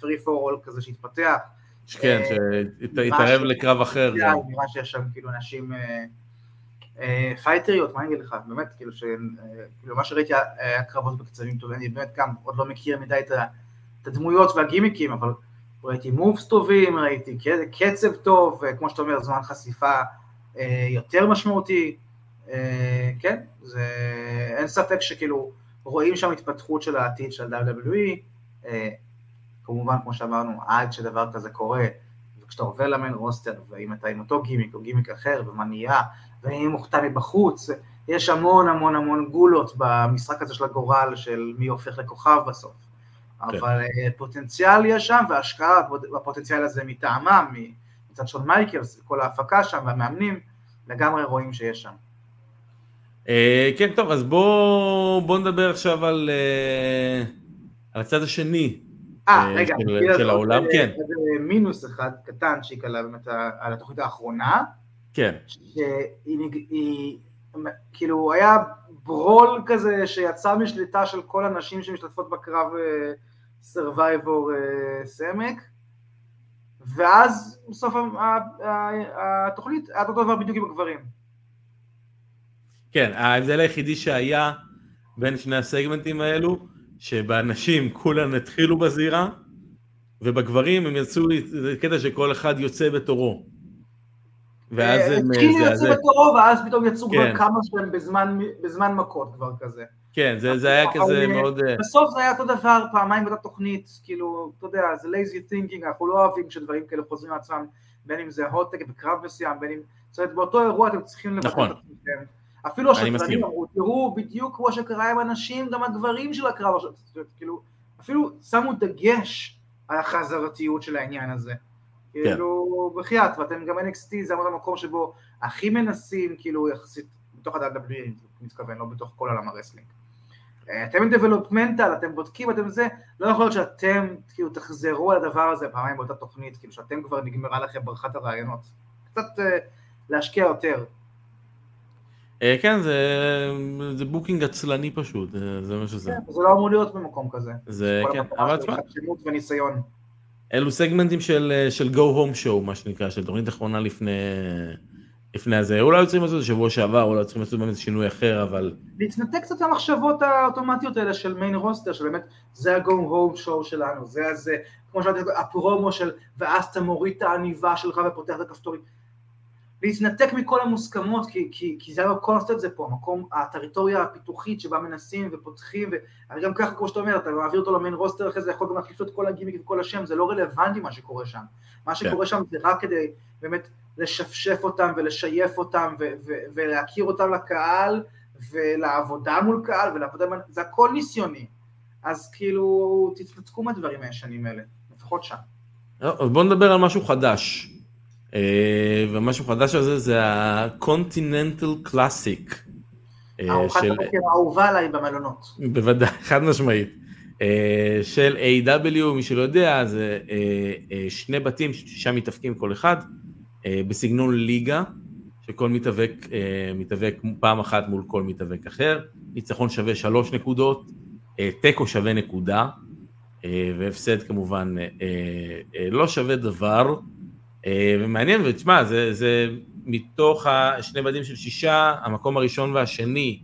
free for all כזה שהתפתח. כן, שהתערב לקרב אחר. נראה שיש שם כאילו נשים פייטריות, מה אני אגיד לך, באמת, כאילו, מה שראיתי היה קרבות בקצבים טובים, אני באמת גם עוד לא מכיר מדי את הדמויות והגימיקים, אבל ראיתי מובס טובים, ראיתי קצב טוב, כמו שאתה אומר, זמן חשיפה אה, יותר משמעותי, אה, כן, זה, אין ספק שכאילו רואים שם התפתחות של העתיד של WWE, אה, כמובן כמו שאמרנו, עד שדבר כזה קורה, וכשאתה עובר למיין רוסטר, ואם אתה עם אותו גימיק או גימיק אחר, ומה נהיה, ואם מוכתב מבחוץ, יש המון המון המון גולות במשחק הזה של הגורל של מי הופך לכוכב בסוף. כן. אבל אה, פוטנציאל יש שם, והשקעה בפוטנציאל הזה מטעמם, מצד שון מייקלס, כל ההפקה שם והמאמנים, לגמרי רואים שיש שם. אה, כן, טוב, אז בואו נדבר עכשיו על, אה, על הצד השני אה, רגע, של, של העולם, כן. מינוס אחד קטנצ'יק על, על התוכנית האחרונה. כן. שהיא, כאילו, היה ברול כזה שיצא משליטה של כל הנשים שמשתתפות בקרב סרווייבור אה, סמק, ואז בסוף התוכנית היה אותו דבר בדיוק עם הגברים. כן, ההבדל היחידי שהיה בין שני הסגמנטים האלו, שבנשים כולן התחילו בזירה, ובגברים הם יצאו, זה קטע שכל אחד יוצא בתורו. ואז אה, הם... התחילו יוצא בתורו, ואז פתאום יצאו כבר כן. כמה שהם בזמן מכות כבר כזה. כן, זה, זה היה כזה מאוד... אה, בסוף זה היה אותו דבר פעמיים באותה תוכנית, כאילו, אתה יודע, זה lazy thinking, אנחנו לא אוהבים כשדברים כאלה חוזרים לעצמם, בין אם זה הוטק בקרב מסוים, בין אם... זאת אומרת, באותו אירוע אתם צריכים לבטא נכון. את עצמכם. אפילו השקרנים אמרו, תראו בדיוק כמו שקרה עם הנשים, גם הגברים של הקרב, כאילו, אפילו שמו דגש על החזרתיות של העניין הזה. כן. כאילו, בחייאת, ואתם גם NXT זה המקום שבו הכי מנסים, כאילו, יחסית, בתוך ה-WWE, אני מתכוון, לא בתוך כל עולם הרסלינג. אתם דבלופמנטל, אתם בודקים, אתם זה, לא יכול להיות שאתם כאילו תחזרו על הדבר הזה פעמיים באותה תוכנית, כאילו שאתם כבר נגמרה לכם ברכת הרעיונות. קצת uh, להשקיע יותר. Uh, כן, זה, זה booking עצלני פשוט, זה, זה מה שזה. כן, זה לא אמור להיות במקום כזה. זה, כן, אבל תשמע. חדשנות וניסיון. אלו סגמנטים של, אה, של go home show, מה שנקרא, של תוכנית אחרונה לפני... לפני הזה, אולי היו צריכים לעשות את זה שבוע שעבר, אולי היו צריכים לעשות באמת שינוי אחר, אבל... להתנתק קצת מהמחשבות האוטומטיות האלה של main roster, שבאמת זה ה-go home show שלנו, זה הזה, כמו שאמרתי, הפרומו של ואז אתה מוריד את העניבה שלך ופותח את הכפתורים. להתנתק מכל המוסכמות, כי, כי, כי זה הקונספט זה פה, המקום, הטריטוריה הפיתוחית שבה מנסים ופותחים, וגם ככה, כמו שאתה אומר, אתה מעביר אותו ל main roster אחרי זה, יכול גם להחליף את כל הגימיק וכל השם, זה לא רלוונטי מה שקורה שם. מה כן. שקורה שם זה רק כדי באמת לשפשף אותם ולשייף אותם ו- ו- ולהכיר אותם לקהל ולעבודה מול קהל ולעבודה, זה הכל ניסיוני. אז כאילו, תתנתקו מהדברים הישנים האלה, לפחות שם. לא, בואו נדבר על משהו חדש. אה, ומשהו חדש הזה זה ה-Continental Classic. אה, ארוחת הבוקר האהובה עליי במלונות. בוודאי, חד משמעית. אה, של A.W, מי שלא יודע, זה שני בתים, שישה מתאפקים כל אחד, בסגנון ליגה, שכל מתאבק מתאבק פעם אחת מול כל מתאבק אחר, ניצחון שווה שלוש נקודות, תיקו שווה נקודה, והפסד כמובן לא שווה דבר. אה, ומעניין, ותשמע, זה, זה מתוך השני בתים של שישה, המקום הראשון והשני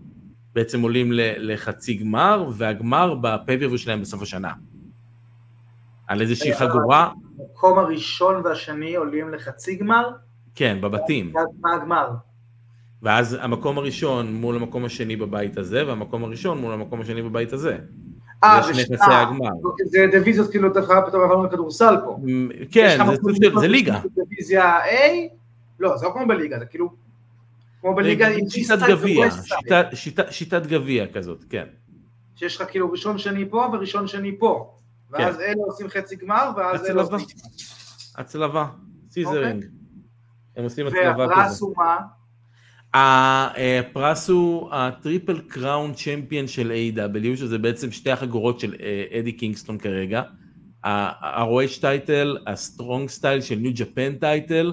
בעצם עולים לחצי גמר, והגמר בפייפריוויו שלהם בסוף השנה. על איזושהי חגורה. המקום הראשון והשני עולים לחצי גמר? כן, בבתים. מה הגמר? ואז המקום הראשון מול המקום השני בבית הזה, והמקום הראשון מול המקום השני בבית הזה. אה, ושנה, זה דיוויזיות כאילו פתאום עברנו לכדורסל פה. כן, זה ליגה. דיוויזיה A, לא, זה לא כמו בליגה, זה כאילו, כמו בליגה עם שיטת גביע, שיטת גביע כזאת, כן. שיש לך כאילו ראשון שני פה וראשון שני פה, ואז כן. אלה עושים חצי גמר, ואז אלה עושים... הצלבה, scissoring. הם עושים הצלבה כזאת. והפרס הוא מה? הפרס הוא ה triple crown champion של AEW, שזה בעצם שתי החגורות של אה, אדי קינגסטון כרגע. ה-ROH title, ה strong style של New Japan title,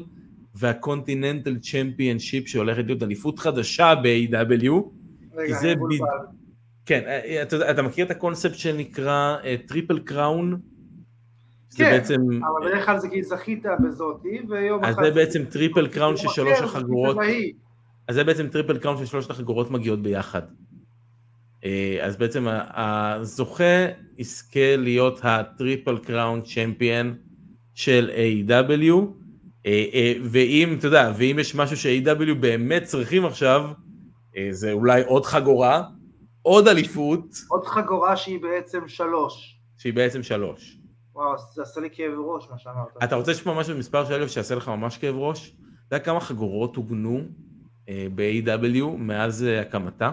וה continental championship שהולכת להיות אליפות חדשה ב-AEW. רגע, אני מבולבל. כן, אה, אתה, אתה מכיר את הקונספט שנקרא triple crown? כן, בעצם... אבל בדרך כלל זה כי זכית בזאתי, ויום אחד... אז זה בעצם triple crown של שלוש החגורות. אז זה בעצם triple crown של שלושת החגורות מגיעות ביחד. אה, אז בעצם הזוכה יזכה להיות הטריפל קראון צ'מפיון של A.W. אה, אה, ואם, אתה יודע, ואם יש משהו ש-A.W. באמת צריכים עכשיו, זה אולי עוד חגורה, עוד אליפות. עוד חגורה שהיא בעצם שלוש. שהיא בעצם שלוש. וואו, זה עשה לי כאב ראש מה שאמרת. אתה רוצה לשמוע משהו במספר של אלף שיעשה לך ממש כאב ראש? אתה יודע כמה חגורות עוגנו ב-AW מאז אה, הקמתה?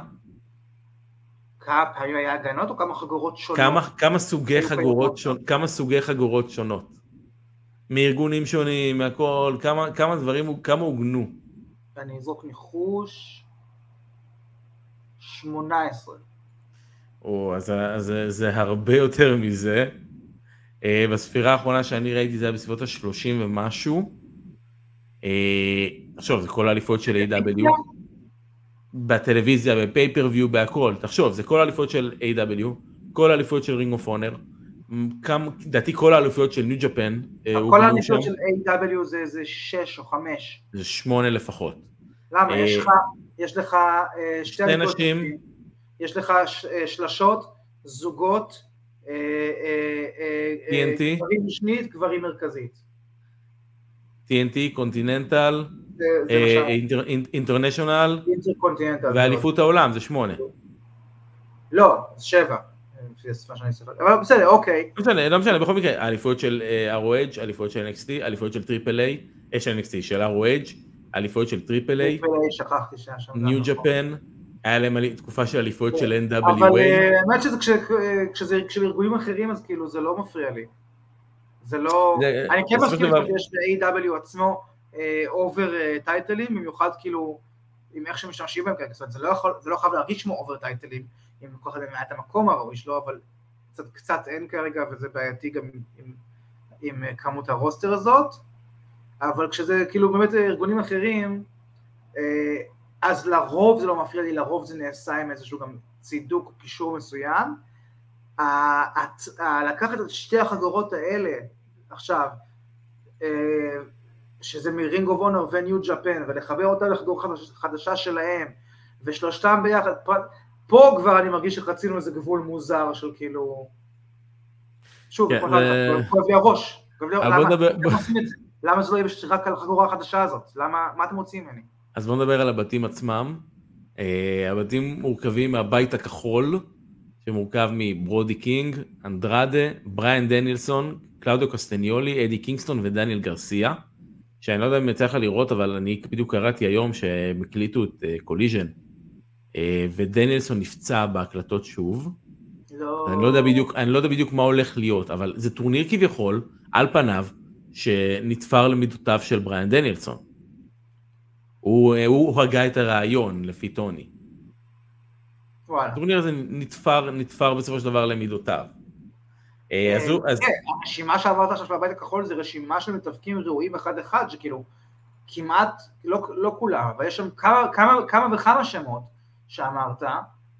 כמה פעמים היה הגנות או כמה חגורות שונות? כמה, כמה, סוגי, חגורות שונ... כמה סוגי חגורות שונות? מארגונים שונים, מהכל, כמה, כמה דברים, כמה עוגנו? אני אזרוק ניחוש 18. או, אז, אז זה, זה הרבה יותר מזה. אה, בספירה האחרונה שאני ראיתי זה היה בסביבות ה-30 ומשהו. תחשוב, זה כל האליפות של AEW. בטלוויזיה, ב pay-per-view, בהכל, תחשוב, זה כל האליפות של AEW, כל האליפות של Ring of Honor, לדעתי כל האליפות של New Japan. אה, כל האליפות של AEW זה 6 או 5. זה 8 לפחות. למה? אה, יש לך אה, שתי אליפות, יש לך שלשות, זוגות, גברים משנית, גברים מרכזית. TNT, continental, international, ואליפות העולם, זה שמונה. לא, שבע. אבל בסדר, אוקיי. לא משנה, לא משנה, בכל מקרה, האליפויות של אה, ROH, האליפויות של NXT, האליפויות של Triple A, אה, של NXT, של ROH, האליפויות של Triple A. New Japan, היה להם תקופה של אליפויות של NWA. אבל אה, האמת שזה כשארגונים אחרים אז כאילו זה לא מפריע לי. זה לא, זה, אני כן מסכים שיש ב-AEW עצמו over uh, טייטלים, במיוחד כאילו עם איך שמשתמשים בהם כרגע, זאת אומרת זה לא, יכול, זה לא חייב להרגיש כמו over טייטלים, אם כל אחד מקבל את המקום הראוי שלו, אבל קצת, קצת אין כרגע וזה בעייתי גם עם, עם, עם uh, כמות ה roster הזאת, אבל כשזה כאילו באמת ארגונים אחרים, uh, אז לרוב זה לא מפריע לי, לרוב זה נעשה עם איזשהו גם צידוק או קישור מסוים, לקחת את שתי החגורות האלה עכשיו, אה, שזה מרינג אוף אונר וניו ג'פן, ולחבר אותה לחגור חדשה שלהם, ושלושתם ביחד, פה כבר אני מרגיש שחצינו איזה גבול מוזר של כאילו, שוב, כן, כואב לי הראש, למה זה לא יהיה רק על החגורה החדשה הזאת? למה, מה אתם רוצים ממני? אז בואו נדבר על הבתים עצמם. אה, הבתים מורכבים מהבית הכחול, שמורכב מברודי קינג, אנדרדה, בריאן דניאלסון, קלאודיו קוסטניולי, אדי קינגסטון ודניאל גרסיה, שאני לא יודע אם יצא לך לראות, אבל אני בדיוק קראתי היום שהם הקליטו את Collision, uh, uh, ודניאלסון נפצע בהקלטות שוב. לא. אני לא, יודע בדיוק, אני לא יודע בדיוק מה הולך להיות, אבל זה טורניר כביכול, על פניו, שנתפר למידותיו של בריאן דניאלסון. הוא, הוא הגה את הרעיון, לפי טוני. הטורניר הזה נתפר, נתפר בסופו של דבר למידותיו. אה, אז כן, הרשימה שעברת עכשיו של הבית הכחול זה רשימה של מתאבקים ראויים אחד אחד, שכאילו כמעט, לא, לא כולם, אבל יש שם כמה, כמה, כמה וכמה שמות שאמרת,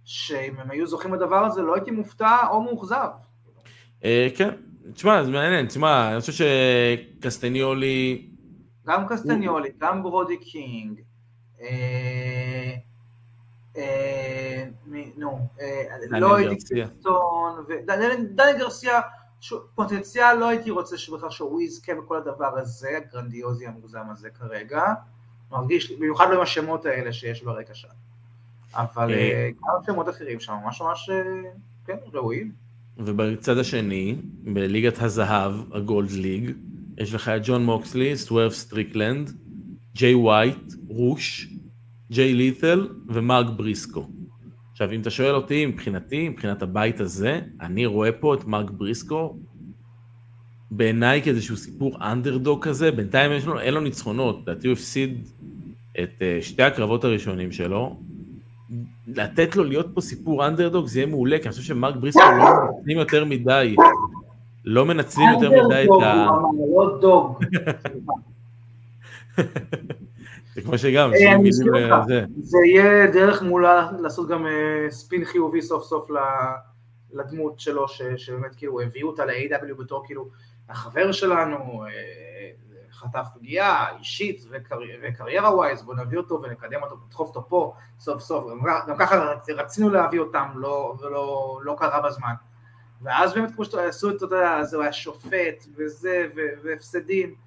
שאם הם היו זוכים בדבר הזה לא הייתי מופתע או מאוכזב. אה, כן, תשמע, זה מעניין, תשמע, אני חושב שקסטניולי גם קסטניולי, גם ברודי קינג, נו, לא הייתי דני גרסיה, פוטנציאל לא הייתי רוצה שבכלל שהוא יזכה בכל הדבר הזה, הגרנדיוזי המוגזם הזה כרגע, מרגיש, במיוחד לא עם השמות האלה שיש ברקע שם, אבל גם שמות אחרים שם ממש ממש, כן, ראויים. ובצד השני, בליגת הזהב, ה Gold League, יש לך את ג'ון מוקסלי, סוורף סטריקלנד, ג'יי ווייט, רוש, ג'יי לית'ל ומרק בריסקו. עכשיו, אם אתה שואל אותי, מבחינתי, מבחינת הבית הזה, אני רואה פה את מרק בריסקו בעיניי כאיזשהו סיפור אנדרדוג כזה, בינתיים יש לו, אין לו ניצחונות, לדעתי הוא הפסיד את uh, שתי הקרבות הראשונים שלו. לתת לו להיות פה סיפור אנדרדוג זה יהיה מעולה, כי אני חושב שמרק בריסקו לא מנצלים יותר מדי, לא מנצלים יותר מדי את ה... זה כמו שגם, אה, זה יהיה דרך מולה לעשות גם אה, ספין חיובי סוף סוף לדמות שלו, שבאמת כאילו הביאו אותה ל-AW בתור כאילו החבר שלנו, אה, חטף פגיעה אישית וקריירה ווייז, בוא נביא אותו ונקדם אותו, נדחוף אותו פה סוף סוף, גם ככה רצינו להביא אותם לא, ולא לא קרה בזמן. ואז באמת כמו שעשו את, אתה יודע, זה היה שופט וזה, והפסדים.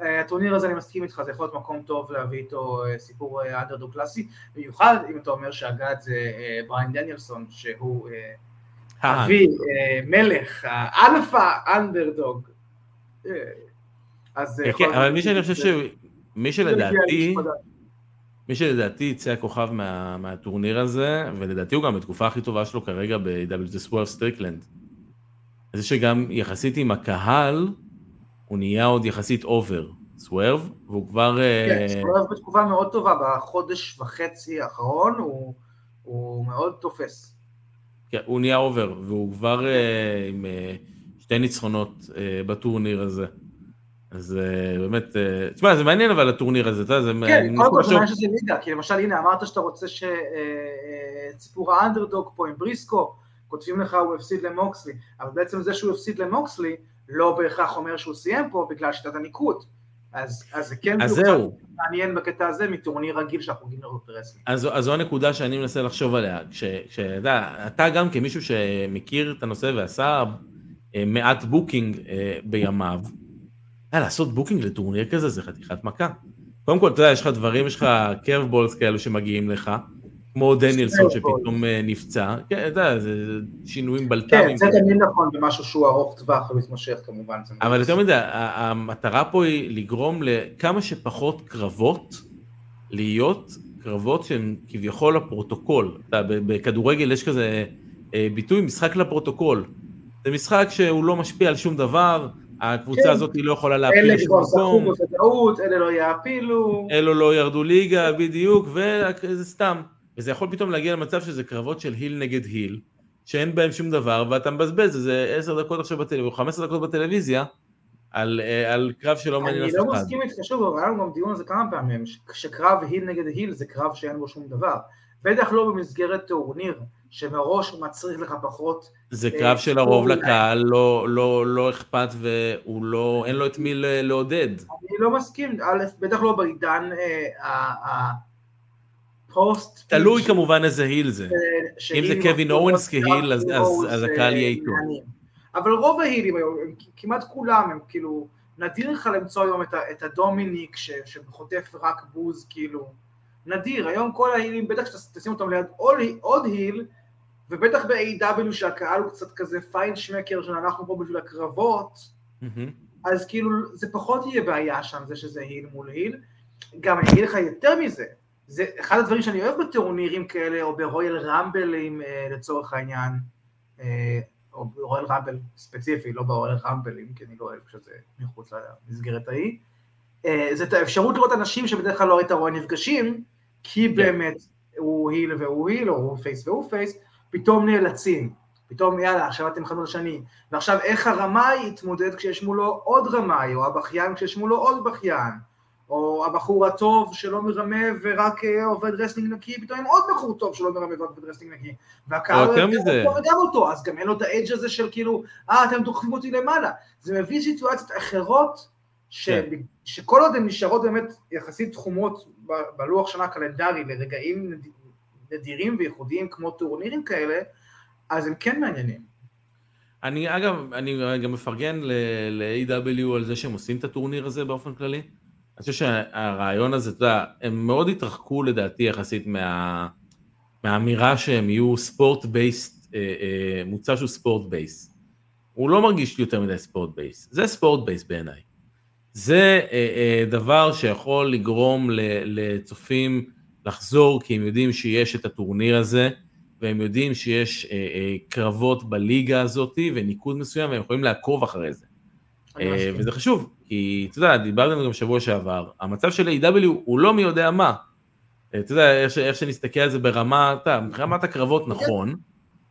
אה, הטורניר הזה, אני מסכים איתך, זה יכול להיות מקום טוב להביא איתו אה, סיפור אנדרדוג קלאסי, במיוחד אם אתה אומר שהגה את זה בריין דניאלסון, שהוא אבי, מלך, האלפא אנדרדוג. אז... כן, אבל מי שאני חושב ש... מי שלדעתי... מי שלדעתי יצא הכוכב מה, מהטורניר הזה, ולדעתי הוא גם בתקופה הכי טובה שלו כרגע ב-AEW סוורב סטריקלנד. זה שגם יחסית עם הקהל, הוא נהיה עוד יחסית over, סוורב, והוא כבר... כן, סוורב בתקופה מאוד טובה, בחודש וחצי האחרון הוא, הוא מאוד תופס. כן, הוא נהיה over, והוא כבר uh, עם uh, שתי ניצחונות בטורניר הזה. אז באמת, תשמע, זה מעניין אבל הטורניר הזה, אתה יודע, זה... כן, קודם כל זה מעניין שזה ליגה, כי למשל, הנה, אמרת שאתה רוצה שסיפור האנדרדוג פה עם בריסקו, כותבים לך הוא הפסיד למוקסלי, אבל בעצם זה שהוא הפסיד למוקסלי, לא בהכרח אומר שהוא סיים פה בגלל שיטת הניקוד. אז, אז זה כן אז זהו. מעניין בקטע הזה מטורניר רגיל שאנחנו רואים לראות ב wrestling. אז, אז זו הנקודה שאני מנסה לחשוב עליה. כשאתה אתה גם כמישהו שמכיר את הנושא ועשה אה, מעט booking אה, בימיו, לעשות booking לטורניר כזה זה חתיכת מכה. קודם כל, אתה יודע, יש לך דברים, יש לך קרבבולס כאלו שמגיעים לך, כמו דניאלסון שפתאום אה, נפצע, כן, אתה יודע, זה שינויים בלטמים. כן, זה תמיד נכון במשהו שהוא ארוך טווח ומתמשך כמובן. אבל יותר מדי, המטרה פה היא לגרום לכמה שפחות קרבות להיות קרבות שהן כביכול לפרוטוקול. בכדורגל יש כזה אה, ביטוי משחק לפרוטוקול. זה משחק שהוא לא משפיע על שום דבר, הקבוצה כן. הזאת לא יכולה להפיל לשום מקום. אלה כבר זכו בוודאות, אלה לא יעפילו. אלו לא ירדו ליגה, בדיוק, וזה סתם. וזה יכול פתאום להגיע למצב שזה קרבות של היל נגד היל, שאין בהם שום דבר, ואתה מבזבז איזה עשר דקות עכשיו בטלוויזיה, או חמש עשר דקות בטלוויזיה, על, אה, על קרב שלא מעניין אף אחד. אני לא מסכים איתך שוב, אבל היה לנו גם דיון על זה כמה פעמים, שקרב היל נגד היל זה קרב שאין בו שום דבר. בטח לא במסגרת טורניר, שמראש מצריך לך פחות... זה אה, קרב שלרוב לקהל לא, לא, לא אכפת והוא לא, אין לו את מי לעודד. אני לא מסכים, א', בטח לא בעידן אה, פוסט. תלוי כמובן איזה היל זה. אם זה קווין אורנס כהיל, אז הקהל יהיה איתו. אבל רוב ההילים היום, כמעט כולם, הם כאילו, נדיר לך למצוא היום את הדומיניק שחוטף רק בוז, כאילו, נדיר, היום כל ההילים, בטח שתשים אותם ליד עוד היל, ובטח ב-AW שהקהל הוא קצת כזה פיין שמקר שאנחנו פה בשביל הקרבות, אז כאילו זה פחות יהיה בעיה שם, זה שזה היל מול היל. גם אני אגיד לך יותר מזה, זה אחד הדברים שאני אוהב בטורנירים כאלה, או ברויאל רמבלים אה, לצורך העניין, אה, או ברויאל רמבל ספציפי, לא ברויאל רמבלים, כי אני לא אוהב שזה מחוץ למסגרת ההיא, אה, זה את האפשרות לראות אנשים שבדרך כלל לא היית רואה נפגשים, כי כן. באמת הוא heel והוא heel, או הוא face והוא face, פתאום נאלצים, פתאום יאללה, עכשיו אתם אחד לשני, ועכשיו איך הרמאי יתמודד כשיש מולו עוד רמאי, או הבכיין כשיש מולו עוד בכיין, או הבחור הטוב שלא מרמה ורק אה, עובד wrestling נקי, פתאום עם עוד בחור טוב שלא מרמה ורק עובד wrestling נקי. והקהל יותר מזה. וגם אותו, אז גם אין לו את ה edge הזה של כאילו, אה, אתם דוחפים אותי למעלה. זה מביא סיטואציות אחרות ש... כן. שכל עוד הן נשארות באמת יחסית תחומות בלוח שנה הקלנדרי לרגעים נדירים וייחודיים כמו טורנירים כאלה, אז הם כן מעניינים. אני אגב, אני גם מפרגן ל-AEW על זה שהם עושים את הטורניר הזה באופן כללי. אני חושב שהרעיון הזה, אתה יודע, הם מאוד התרחקו לדעתי יחסית מה, מהאמירה שהם יהיו sports based, אה, אה, מוצר שהוא sports based. הוא לא מרגיש לי יותר מדי sports based, זה sports based בעיניי. זה אה, דבר שיכול לגרום לצופים לחזור, כי הם יודעים שיש את הטורניר הזה, והם יודעים שיש אה, אה, קרבות בליגה הזאת וניקוד מסוים, והם יכולים לעקוב אחרי זה. אה, וזה חשוב, כי אתה יודע, דיברנו גם בשבוע שעבר, המצב של AEW הוא לא מי יודע מה. אה, אתה יודע, איך, איך שנסתכל על זה ברמה, אתה, ברמת הקרבות נכון,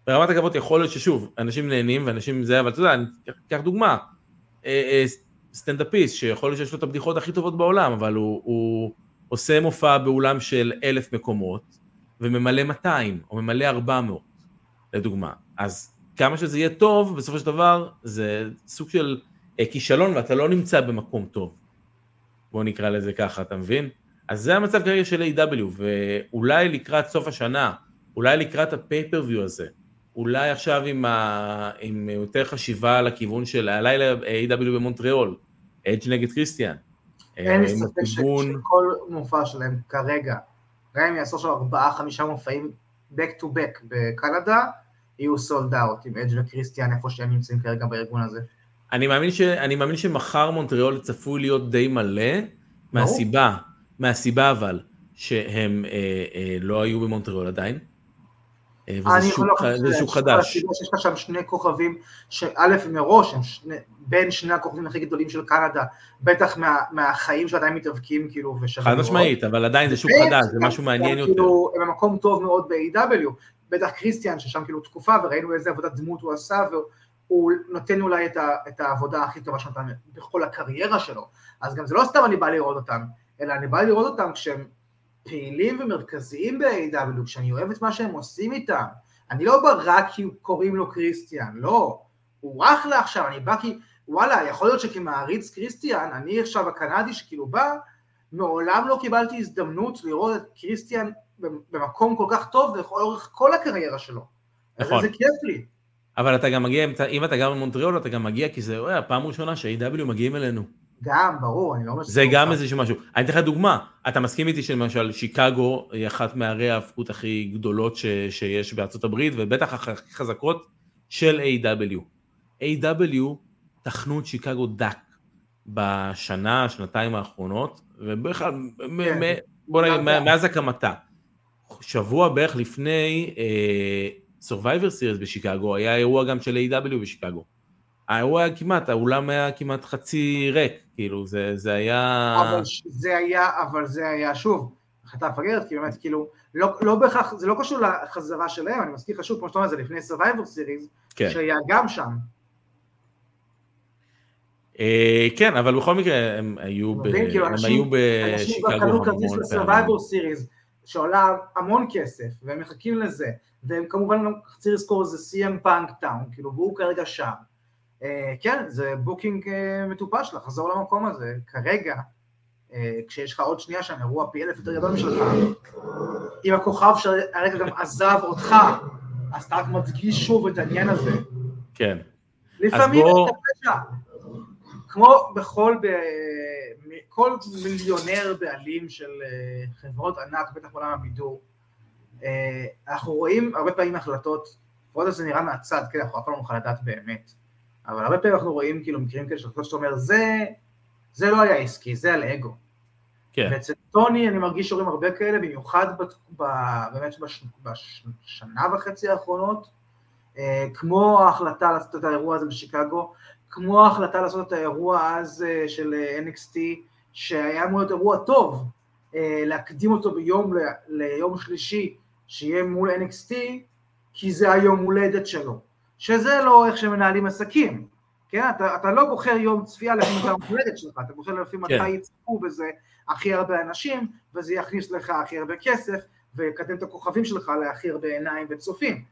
ברמת הקרבות יכול להיות ששוב, אנשים נהנים ואנשים זה, אבל אתה יודע, אני אקח דוגמה, אה, אה, סטנדאפיסט שיכול להיות שיש לו את הבדיחות הכי טובות בעולם, אבל הוא, הוא עושה מופע באולם של אלף מקומות, וממלא 200 או ממלא 400, לדוגמה. אז כמה שזה יהיה טוב, בסופו של דבר זה סוג של כישלון ואתה לא נמצא במקום טוב. בוא נקרא לזה ככה, אתה מבין? אז זה המצב כרגע של A.W. ואולי לקראת סוף השנה, אולי לקראת ה pay-per-view הזה, אולי עכשיו עם, ה... עם יותר חשיבה על הכיוון של הלילה AEW במונטריאול, אדג' נגד קריסטיאן. אין לי ספק שכל מופע שלהם כרגע גם אם יעשו עכשיו ארבעה, חמישה מופעים back to back בקנדה, יהיו sold out עם אדג' וקריסטיאן איפה שהם נמצאים כרגע בארגון הזה. אני מאמין, ש... אני מאמין שמחר מונטריאול צפוי להיות די מלא, מהסיבה, מהסיבה אבל, שהם אה, אה, לא היו במונטריאול עדיין. אה, וזה שוק, לא שוק חדש. יש לך שם שני כוכבים, שא' מראש הם שני, בין שני הכוכבים הכי גדולים של קנדה, בטח מה, מהחיים שעדיין מתאבקים כאילו ושווים חד משמעית, אבל עדיין זה שוק חדש, זה משהו מעניין יותר. כאילו, הם במקום טוב מאוד ב-AW, בטח קריסטיאן ששם כאילו תקופה וראינו איזה עבודת דמות הוא עשה והוא נותן אולי את, ה, את העבודה הכי טובה שנתן בכל הקריירה שלו, אז גם זה לא סתם אני בא לראות אותם, אלא אני בא לראות אותם כשהם פעילים ומרכזיים ב-AW, כשאני אוהב את מה שהם עושים איתם, אני לא בא רק כי קוראים לו קריסטיאן, לא, הוא אחלה עכשיו, אני בא כי, וואלה, יכול להיות שכמעריץ קריסטיאן, אני עכשיו הקנדי שכאילו בא, מעולם לא קיבלתי הזדמנות לראות את קריסטיאן במקום כל כך טוב לאורך כל הקריירה שלו. נכון. זה כיף לי. אבל אתה גם מגיע, אם אתה גר במונטריאול, אתה גם מגיע כי זה הפעם הראשונה ש-AW מגיעים אלינו. גם, ברור, אני לא אומר זה גם איזשהו משהו. אני אתן לך דוגמה, אתה מסכים איתי שלמשל שיקגו היא אחת מערי ההפקות הכי גדולות ש, שיש בארצות הברית, ובטח הכי חזקות של A.W. A.W. טחנו את שיקגו דק בשנה, שנתיים האחרונות, ובכלל, כן. בוא נגיד, מאז הקמתה. שבוע בערך לפני uh, Survivor Series בשיקגו, היה אירוע גם של A.W. בשיקגו. האירוע היה כמעט, האולם היה כמעט חצי ריק, כאילו, זה, זה היה... אבל זה היה, אבל זה היה, שוב, החלטה מפגרת, כי באמת, כאילו, לא, לא בהכרח, זה לא קשור לחזרה שלהם, אני מזכיר לך שוב, כמו שאתה אומר, זה לפני Survivor Series, כן. שהיה גם שם. אה, כן, אבל בכל מקרה הם היו ב... כאילו, הם היו בשיקגו המון פעמים. אנשים כבר קנו כרטיס ל Series, שעולה המון כסף, והם מחכים לזה, והם כמובן צריך לזכור, זה CM פאנק town, כאילו, והוא כרגע שם. אה, כן, זה booking אה, מטופש לחזור למקום הזה, כרגע, אה, כשיש לך עוד שנייה שם אירוע פי אלף יותר גדול משלך, עם הכוכב שהרגע גם עזב אותך, אז אתה רק מדגיש שוב את העניין הזה. כן. לפעמים בוא... אתה פשע. כמו בכל, ב... כל מיליונר בעלים של חברות ענק, בטח בעולם הבידור, אנחנו רואים הרבה פעמים החלטות, לפחות זה נראה מהצד, כן, אנחנו אף פעם לא נוכל לדעת באמת. אבל הרבה פעמים אנחנו רואים כאילו מקרים כאלה שאתה אומר, זה, זה לא היה עסקי, זה על אגו. כן. ואצל טוני אני מרגיש שרואים הרבה כאלה, במיוחד ב, ב, באמת בש, בשנה וחצי האחרונות, אה, כמו ההחלטה לעשות את האירוע הזה בשיקגו, כמו ההחלטה לעשות את האירוע אז אה, של אה, NXT, שהיה אמור להיות אירוע טוב, אה, להקדים אותו ביום ל, ליום שלישי, שיהיה מול NXT, כי זה היום הולדת שלו. שזה לא איך שמנהלים עסקים, כן? אתה, אתה לא בוחר יום צפייה לפי מתי המולדת שלך, אתה בוחר לפי מתי כן. יצפו בזה הכי הרבה אנשים, וזה יכניס לך הכי הרבה כסף, ויקדם את הכוכבים שלך להכי הרבה עיניים וצופים.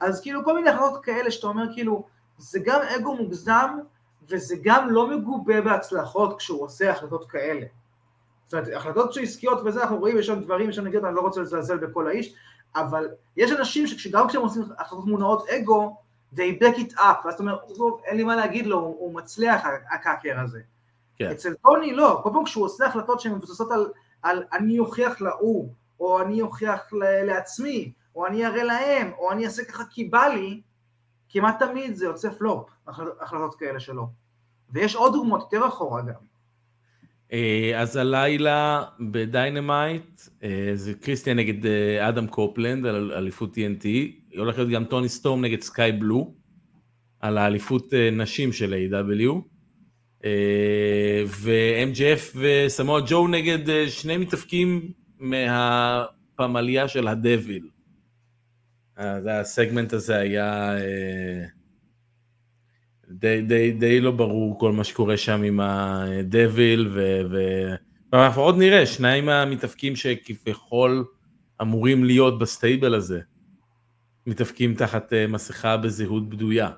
אז כאילו כל מיני החלטות כאלה שאתה אומר כאילו, זה גם אגו מוגזם, וזה גם לא מגובה בהצלחות כשהוא עושה החלטות כאלה. זאת אומרת, החלטות שעסקיות וזה, אנחנו רואים, יש שם דברים, יש שם נגיד, אני לא רוצה לזלזל בכל האיש, אבל יש אנשים שגם כשהם עושים החלטות מונעות אגו, they back it up, ואז אתה אומר, אין לי מה להגיד לו, הוא, הוא מצליח, הקאקר הזה. כן. אצל טוני לא, כל פעם כשהוא עושה החלטות שהן מבוססות על, על אני אוכיח להוא, או אני אוכיח לעצמי, או אני אראה להם, או אני אעשה ככה כי בא לי, כמעט תמיד זה יוצא פלופ, החלטות כאלה שלו. ויש עוד דוגמאות יותר אחורה גם. אה, אז הלילה בדיינמייט אה, זה קריסטיאן נגד אה, אדם קופלנד על אליפות TNT, הולך להיות גם טוני סטורם נגד סקאי בלו על האליפות נשים של AEW ו-MJF וסמואל ג'ו נגד שני מתאבקים מהפמליה של ה devil. אז הסגמנט הזה היה די, די, די לא ברור כל מה שקורה שם עם ה devil, ואנחנו עוד נראה, שניים המתאבקים שכביכול אמורים להיות ב stable הזה, מתאבקים תחת אה, מסכה בזהות בדויה.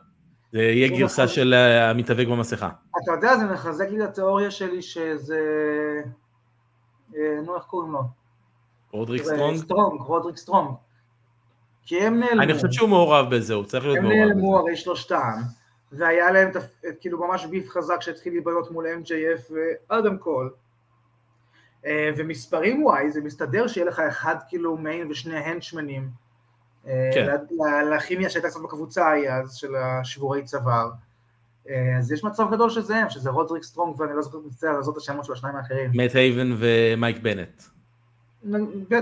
זה יהיה גרסה של המתאבק במסכה. אתה יודע, זה מחזק לי את התיאוריה שלי שזה... אה, נו, איך קוראים לו? רודריק סטרונג? סטרונג, רודריק סטרונג. כי הם נעלמו. אני חושב שהוא מעורב בזה, הוא צריך להיות מעורב בזה. הם נעלמו הרי שלושתם. והיה להם כאילו ממש beef חזק שהתחיל להיבנות מול MJF ואדם קול. אה, ומספרים וואי, זה מסתדר שיהיה לך אחד כאילו main ושני henchman ים. אה, כן. לכימיה שהייתה קצת בקבוצה ההיא אז, של השבורי צוואר. אה, אז יש מצב גדול שזה הם, שזה רודריק סטרונג ואני לא זוכר מצטער לעזור את השמות של השניים האחרים. מאט טייבן ומייק בנט.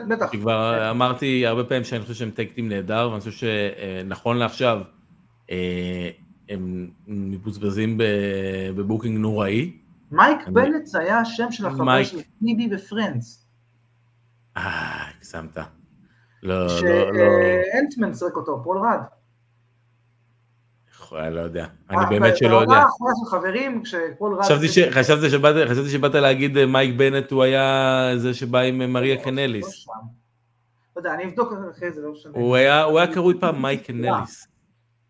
בטח. כבר אמרתי הרבה פעמים שאני חושב שהם tag team נהדר, ואני חושב שנכון לעכשיו, הם מבוזבזים ב booking נוראי. מייק זה היה השם של החבר של פיבי מפרנדס. אה, הגזמת. לא, לא, לא. שאנטמן שיחק אותו, פול רד. לא יודע, אני אה, באמת שלא יודע. חברים, כשפול רד... חשבתי שבאת להגיד אה, מייק בנט הוא היה זה שבא עם מריה לא, קנליס. לא יודע, אני אבדוק אחרי זה, לא משנה. הוא היה קרוי פעם מייק קנליס.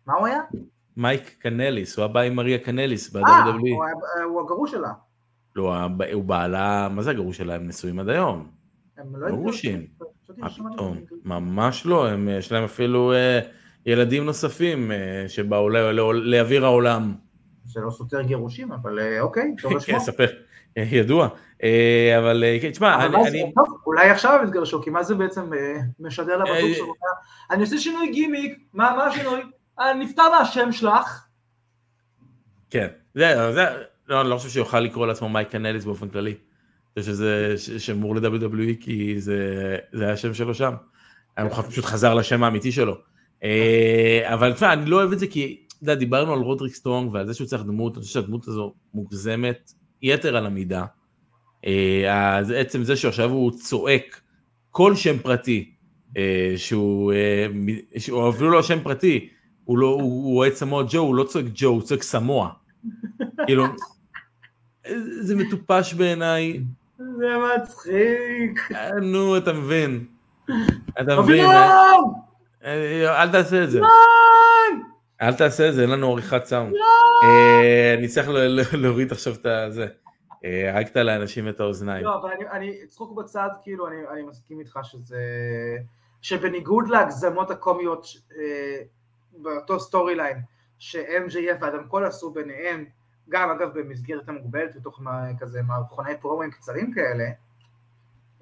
מה הוא היה? מייק קנליס, הוא הבא עם מריה קנליס ב-WWE. אה, הוא הגרוש שלה. לא, הוא בעלה, מה זה הגרוש שלה? הם נשואים עד היום. הם לא גרושים. מה פתאום? ממש לא, הם, יש להם אפילו אה, ילדים נוספים אה, שבאו לאוויר העולם. זה לא סותר גירושים, אבל אה, אוקיי, טוב לשמוע. כן, ספר, אה, ידוע. אה, אבל כן, תשמע, אני... אולי עכשיו הם יתגרשו, כי מה זה בעצם אה, משדר לבטוח שלו? אני עושה שינוי גימיק, מה השינוי? אה, נפטר מהשם שלך. כן, זה, זה, לא, אני לא חושב שיוכל לקרוא לעצמו מייק קנליס באופן כללי. אני חושב שזה שמור ל-WWE כי זה, זה היה השם שלו שם. הוא פשוט חזר לשם האמיתי שלו. אה, אבל תשמע, אני לא אוהב את זה כי, אתה יודע, דיברנו על רודריק סטרונג ועל זה שהוא צריך דמות, אני חושב שהדמות הזו מוגזמת יתר על המידה. אה, אז עצם זה שעכשיו הוא צועק כל שם פרטי, שהוא, שהוא אפילו לא שם פרטי, הוא לא, הוא אוהד סמואה ג'ו, הוא לא צועק ג'ו, הוא צועק סמואה. כאילו, זה מטופש בעיניי. זה מצחיק. נו, אתה מבין. אתה מבין. אל תעשה את זה. אל תעשה את זה, אין לנו עריכת סאונד. אה, אני צריך להוריד עכשיו את זה. הרגת לאנשים את האוזניים. לא, אבל אני, צחוק בצד, כאילו, אני מסכים איתך שזה... שבניגוד להגזמות הקומיות אה, באותו storyline ש-MJF ואדם קול עשו ביניהם, גם אגב במסגרת המוגבלת, בתוך כזה מערכוני פרומואים קצרים כאלה,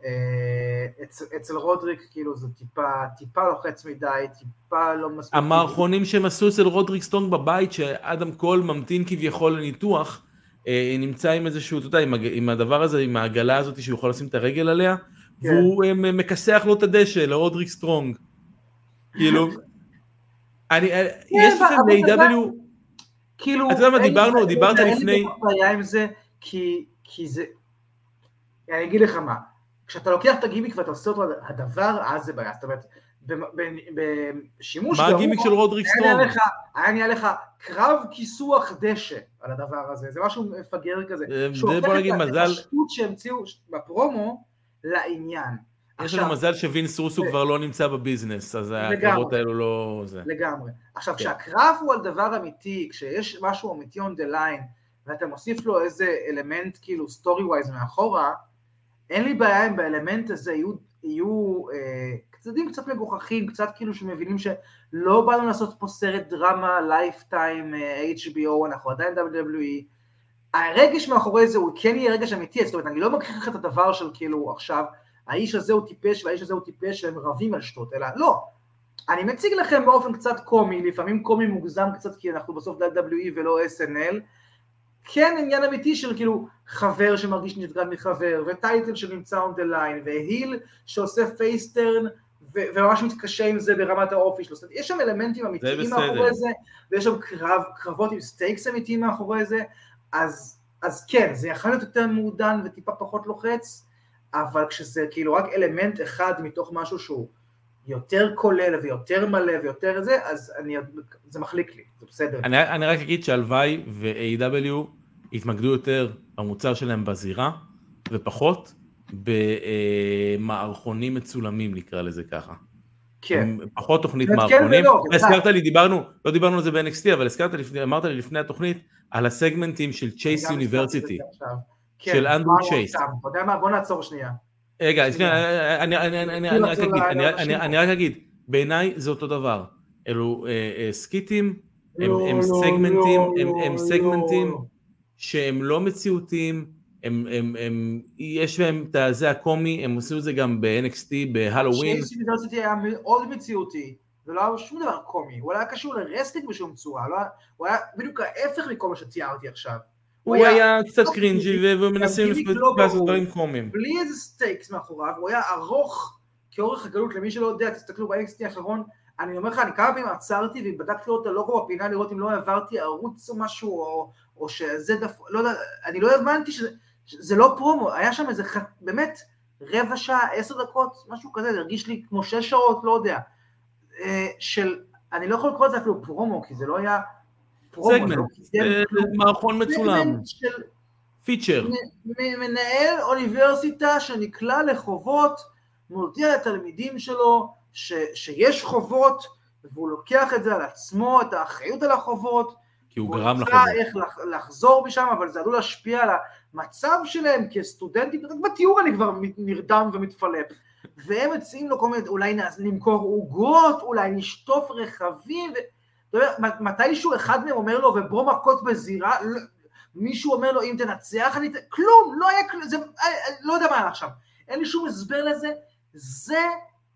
אה, אצל, אצל רודריק כאילו זה טיפה, טיפה לוחץ מדי, טיפה לא מספיק. המערכונים שהם עשו אצל רודריק סטרונג בבית, שאדם קול ממתין כביכול לניתוח, אה, נמצא עם איזשהו, אתה יודע, עם, עם הדבר הזה, עם העגלה הזאת שהוא יכול לשים את הרגל עליה, כן. והוא אה, מכסח לו את הדשא לרודריק סטרונג. כאילו, אני, אה, כן, יש לכם ל-AEW, כאילו, אתה יודע מה דיברנו, דיברת לפני... אין לי בעיה עם זה, כי, כי זה, אני אגיד לך מה, כשאתה לוקח את הגימיק ואתה עושה אותו הדבר, אז זה בעיה, זאת אומרת, בשימוש מה הגימיק של רודריק סטרונג? היה נהיה לך קרב כיסוח דשא על הדבר הזה, זה משהו מפגר כזה, אה, שהוא הופך את השטות שהמציאו בפרומו לעניין. יש לנו מזל שווינס רוסו כבר לא נמצא בביזנס, אז הקרבות האלו לא... לגמרי. עכשיו, כן. כשהקרב הוא על דבר אמיתי, כשיש משהו אמיתי on the line, ואתה מוסיף לו איזה אלמנט כאילו story wise מאחורה, אין לי בעיה אם באלמנט הזה יהיו, יהיו אה, צדדים קצת מגוחכים, קצת כאילו שמבינים שלא באנו לעשות פה סרט דרמה, לייפטיים, אה, HBO, אנחנו עדיין WWE. הרגש מאחורי זה הוא כן יהיה רגש אמיתי, זאת אומרת, אני לא מכריח לך את הדבר של כאילו עכשיו, האיש הזה הוא טיפש והאיש הזה הוא טיפש והם רבים על שטות, אלא לא. אני מציג לכם באופן קצת קומי, לפעמים קומי מוגזם קצת כי אנחנו בסוף WWE ולא SNL, כן עניין אמיתי של כאילו חבר שמרגיש נפגע מחבר, ו title שנמצא on the line, ו heel שעושה face turn וממש מתקשה עם זה ברמת האופי שלו, יש שם אלמנטים אמיתיים מאחורי זה, ויש שם קרב, קרבות עם stakes אמיתיים מאחורי זה, אז, אז כן, זה יכול להיות יותר מעודן וטיפה פחות לוחץ, אבל כשזה כאילו רק אלמנט אחד מתוך משהו שהוא יותר כולל ויותר מלא ויותר זה, אז אני, זה מחליק לי, זה בסדר. אני, אני רק אגיד שהלוואי ו-AEW יתמקדו יותר במוצר שלהם בזירה, ופחות במערכונים מצולמים נקרא לזה ככה. כן. פחות תוכנית מערכונים. כן הזכרת לי, דיברנו, לא דיברנו על זה ב-NXT, אבל הזכרת לי, אמרת לי לפני התוכנית, על הסגמנטים של צ'ייס יוניברסיטי. כן, של אנדרה צ'ייס. אתה יודע מה? בוא נעצור שנייה. רגע, אני רק אגיד, בעיניי זה אותו דבר. אלו אה, אה, סקיטים, הם לא, לא, סגמנטים, הם סגמנטים שהם לא מציאותיים, הם, הם, הם, יש להם את זה הקומי, הם עשו את זה גם ב-NXT, בהלואוין. צ'ייס יוניברסיטי היה מאוד מציאותי, ולא היה שום דבר קומי, הוא היה קשור ל wrestling בשום צורה, לא, הוא היה בדיוק ההפך מכל מה שתיארתי עכשיו. הוא היה היה קצת cringy ומנסים לעשות דברים קומיים. בלי איזה stakes מאחוריו, הוא היה ארוך כאורך הגלות, למי שלא יודע, תסתכלו ב-NXT האחרון, אני אומר לך, אני כמה פעמים עצרתי ובדקתי לו את הלוגו בפינה לראות אם לא העברתי ערוץ או משהו, או, או שזה דף... לא יודע, אני לא הבנתי שזה... זה לא פרומו, היה שם איזה, באמת, רבע שעה, עשר דקות, משהו כזה, זה הרגיש לי כמו שש שעות, לא יודע, אה, של, אני לא יכול לקרוא לזה אפילו פרומו, כי זה לא היה. סגמנט, אה, מערכון מצולם. פיצ'ר. מנהל אוניברסיטה שנקלע לחובות, מודיע לתלמידים שלו ש, שיש חובות, והוא לוקח את זה על עצמו, את האחריות על החובות, כי הוא גרם לחובות. הוא איך לחזור משם, אבל זה עלול להשפיע על המצב שלהם כסטודנטים, רק בתיאור אני כבר נרדם ומתפלפ. והם מציעים לו כל מיני, אולי נמכור עוגות, אולי נשטוף רכבים, ו... אתה יודע, מתישהו אחד מהם אומר לו, ובוא מכות בזירה, מישהו אומר לו, אם תנצח אני... כלום, לא היה כלום, זה... לא יודע מה היה עכשיו. אין לי שום הסבר לזה. זה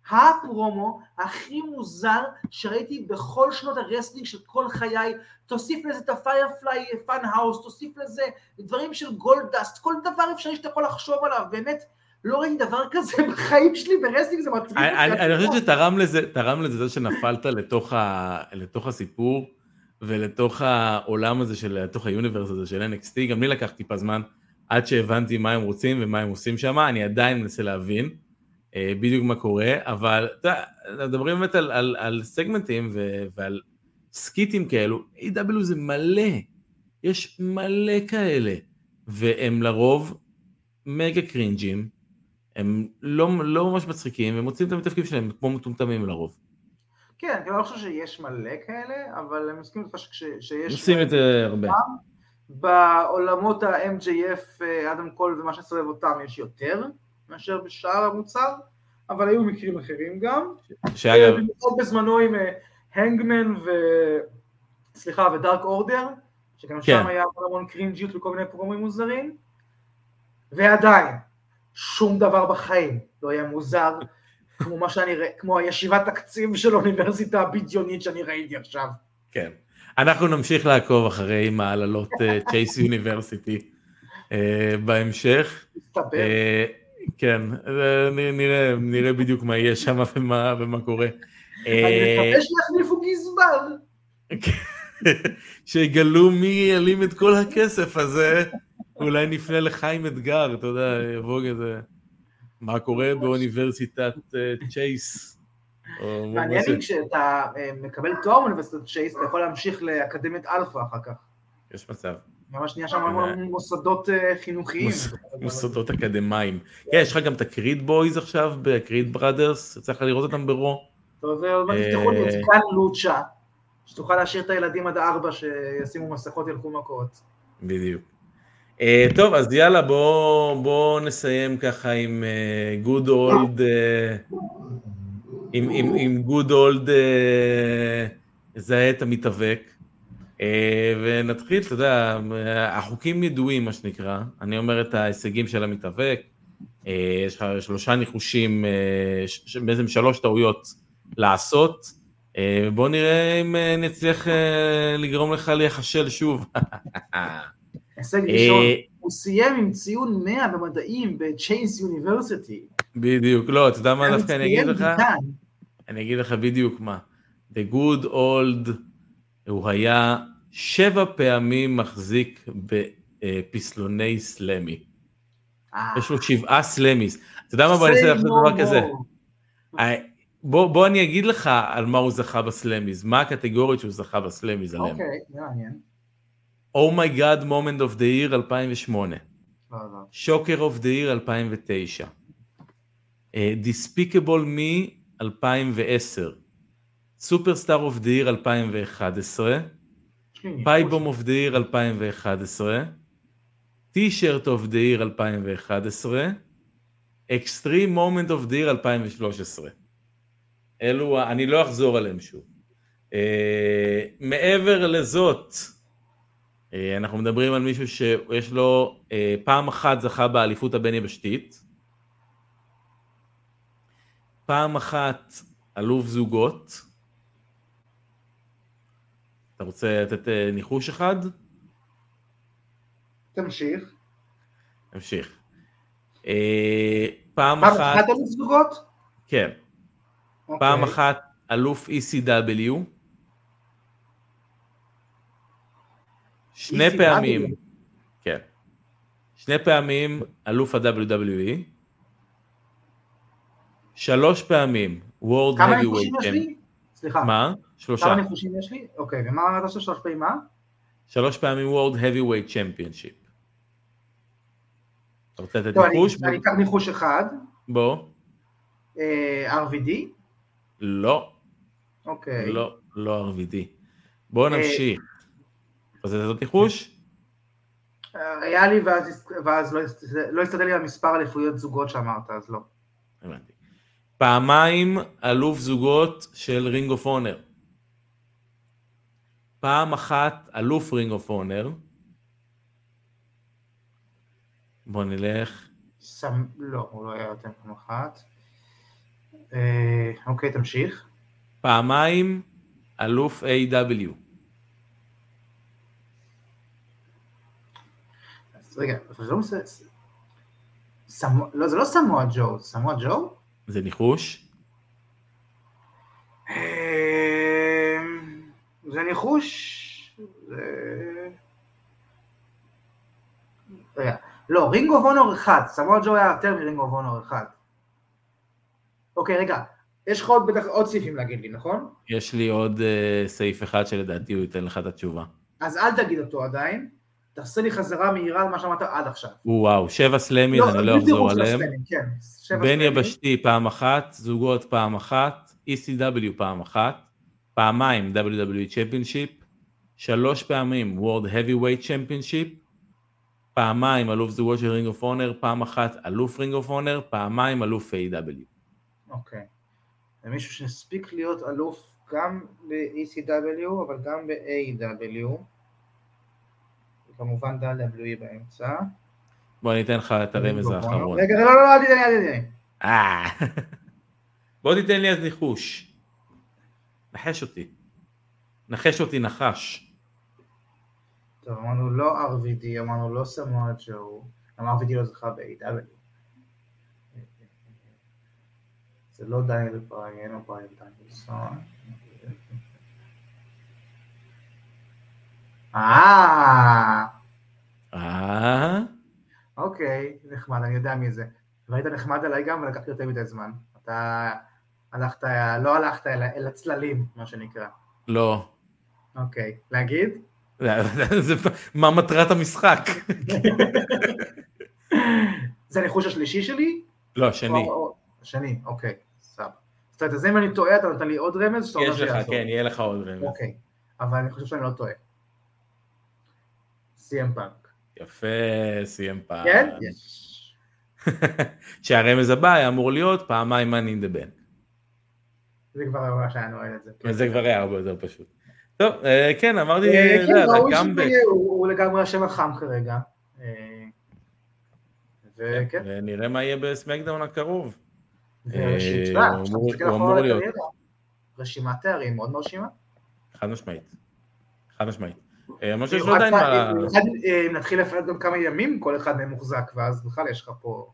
הפרומו הכי מוזר שראיתי בכל שנות ה wrestling של כל חיי, תוסיף לזה את ה Firefly Fun House, תוסיף לזה דברים של גולדדסט, כל דבר אפשרי שאתה יכול לחשוב עליו, באמת לא ראיתי דבר כזה בחיים שלי ב wrestling, זה מטריד אני חושב שתרם לזה, תרם לזה זה שנפלת לתוך, ה, לתוך הסיפור ולתוך העולם הזה של, לתוך ה universe הזה של NXT, גם לי לקח טיפה זמן עד שהבנתי מה הם רוצים ומה הם עושים שם, אני עדיין מנסה להבין. אה, בדיוק מה קורה, אבל אתה מדברים באמת על, על, על סגמנטים ו, ועל סקיטים כאלו, A.W זה מלא, יש מלא כאלה, והם לרוב מגה קרינג'ים, הם לא, לא ממש מצחיקים, הם מוצאים את המתפקידים שלהם כמו מטומטמים לרוב. כן, אני לא חושב שיש מלא כאלה, אבל הם מסכימים איתך שיש... עושים את זה הרבה. בעולמות ה-MJF, אה, אדם קול ומה שסובב אותם יש יותר. מאשר בשאר המוצר, אבל היו מקרים אחרים גם. שאגב... במיוחד בזמנו עם הנגמן ו... סליחה, ודארק אורדר, שגם כן. שם היה המון קרינג'יות וכל מיני פרומים מוזרים, ועדיין, שום דבר בחיים לא היה מוזר כמו מה שאני ראיתי, כמו הישיבת תקציב של האוניברסיטה הבדיונית שאני ראיתי עכשיו. כן. אנחנו נמשיך לעקוב אחרי מעללות צ'ייס יוניברסיטי בהמשך. מסתבר. כן, נראה, נראה בדיוק מה יהיה שם ומה, ומה קורה. אני מקווה אה, שיחליפו גזבר. שיגלו מי העלים את כל הכסף הזה, אולי נפנה לחיים אתגר, אתה יודע, יבוא כזה, מה קורה באוניברסיטת אה, צ'ייס. מעניין לי כשאתה אה, מקבל תואר באוניברסיטת צ'ייס, אתה יכול להמשיך לאקדמיית אלפא אחר כך. יש מצב. ממש נהיה שם המון מוסדות אה, חינוכיים. מוסדות אקדמיים. כן, יש לך גם את הקריד בויז עכשיו, בקריד בראדרס, לך לראות אותם ברו. טוב, עוד מעט תפתחו לי את כאן לוצ'ה, שתוכל להשאיר את הילדים עד ארבע שישימו מסכות ילכו מכות. בדיוק. Uh, טוב, אז יאללה, בואו בוא נסיים ככה עם uh, good old, uh, עם, good old, זהה את המתאבק, ונתחיל, אתה יודע, החוקים ידועים, מה שנקרא, אני אומר את ההישגים של המתאבק, יש לך שלושה ניחושים, בעצם שלוש טעויות לעשות, בואו נראה אם נצליח לגרום לך להיחשל שוב. הישג ראשון, הוא סיים עם ציון 100 במדעים בצ'יינס יוניברסיטי. בדיוק, לא, אתה יודע מה דווקא אני אגיד לך? אני אגיד לך בדיוק מה. The good old, הוא היה שבע פעמים מחזיק בפסלוני Slammy. יש לו שבעה Slammys. אתה יודע מה בוא נעשה עכשיו דבר כזה? בוא, בוא אני אגיד לך על מה הוא זכה ב Slammys, מה הקטגוריות שהוא זכה ב Slammys עליהם. אוקיי, מעניין. Oh my God moment of the year 2008. Shocker of the year 2009. Despicable me 2010. Superstar of the year 2011. Pipe bomb of the year 2011. T-shirt of the year 2011. Extreme moment of the year 2013. אלו, אני לא אחזור עליהם שוב. אה, מעבר לזאת, אנחנו מדברים על מישהו שיש לו אה, פעם אחת זכה באליפות הבין יבשתית, פעם אחת אלוף זוגות, אתה רוצה לתת אה, ניחוש אחד? תמשיך. תמשיך. פעם אחת... פעם אחת אלוף זוגות? כן. פעם אוקיי. אחת אלוף ECW. שני פעמים, כן, שני פעמים אלוף ה-WWE, שלוש פעמים World Heavyweight Champion. סליחה. מה? שלושה. כמה ניחושים יש לי? אוקיי, ומה אמרת שלוש פעמים מה? שלוש פעמים World Heavyweight Championship. אתה רוצה לתת ניחוש? אני אקח ניחוש אחד. בוא. אה, RVD? לא. אוקיי. לא, לא RVD. בוא אה, נמשיך. אז זאת ניחוש? היה לי ואז, ואז לא, לא הסתכל לי על מספר אליפויות זוגות שאמרת, אז לא. הבנתי. פעמיים אלוף זוגות של Ring of Honor. פעם אחת אלוף Ring of Honor. בוא נלך. סם... לא, הוא לא היה יותר פעם אחת. אה, אוקיי, תמשיך. פעמיים אלוף AEW רגע, לא, לא, זה לא סמואה ג'ו, זה סמואה ג'ו? זה ניחוש? אמ, זה ניחוש... לא, Ring of Honor אחד, סמואה ג'ו היה יותר מ Ring of Honor אחד. אוקיי, רגע, יש לך עוד בטח עוד סעיפים להגיד לי, נכון? יש לי עוד uh, סעיף אחד שלדעתי הוא ייתן לך את התשובה. אז אל תגיד אותו עדיין. תעשה לי חזרה מהירה על מה שאמרת עד עכשיו. וואו, שבע Slammys, לא, אני לא אחזור עליהם. כן, בין יבשתי פעם אחת, זוגות פעם אחת, ECW פעם אחת, פעמיים WWE Championship, שלוש פעמים World Heavyweight Championship, פעמיים אלוף זוגות של Ring of Honor, פעם אחת אלוף Ring of Honor, פעמיים אלוף AEW אוקיי. זה מישהו שהספיק להיות אלוף גם ב-ECW, אבל גם ב-A.W. וכמובן WWE באמצע. בוא אני אתן לך את הרמז האחרון. רגע, לא, לא, לא, אל תיתן לי, אל תיתן לי. אה, בוא תיתן לי אז ניחוש. נחש אותי. נחש אותי נחש. טוב, אמרנו לא RVD, אמרנו לא סמואל ג'ו, גם RVD לא זכה ב-AW. זה לא דייל בריין או בריין דיינלסון. אה. אה? אוקיי, נחמד, אני יודע מי זה. והיית נחמד עליי גם ולקחתי יותר מדי זמן. אתה הלכת, לא הלכת אל הצללים, מה שנקרא. לא. אוקיי, להגיד? מה מטרת המשחק? זה הניחוש השלישי שלי? לא, השני. השני, אוקיי, סבבה. זאת אומרת, אז אם אני טועה, אתה נותן לי עוד רמז? יש לך, כן, יהיה לך עוד רמז. אוקיי, אבל אני חושב שאני לא טועה. סי.אם פאנק. יפה, סי.אם פאנק. כן? שהרמז הבא היה אמור להיות פעמיים money in the bank. זה כבר היה שהיה נועל את זה. כן. וזה כבר היה הרבה יותר פשוט. טוב, אה, כן, אמרתי, אה, כן, ראוי. שזה יהיה, הוא לגמרי השם החם כרגע. אה, וכן, ונראה מה יהיה בסמקדאון הקרוב. הוא אמור- להיות. רשימת תארים מאוד מרשימה. חד משמעית. חד משמעית. אה, למרות שיש לו עדיין מה... במיוחד, אה, אם נתחיל לפרט גם כמה ימים כל אחד מהם מוחזק, ואז בכלל יש לך פה...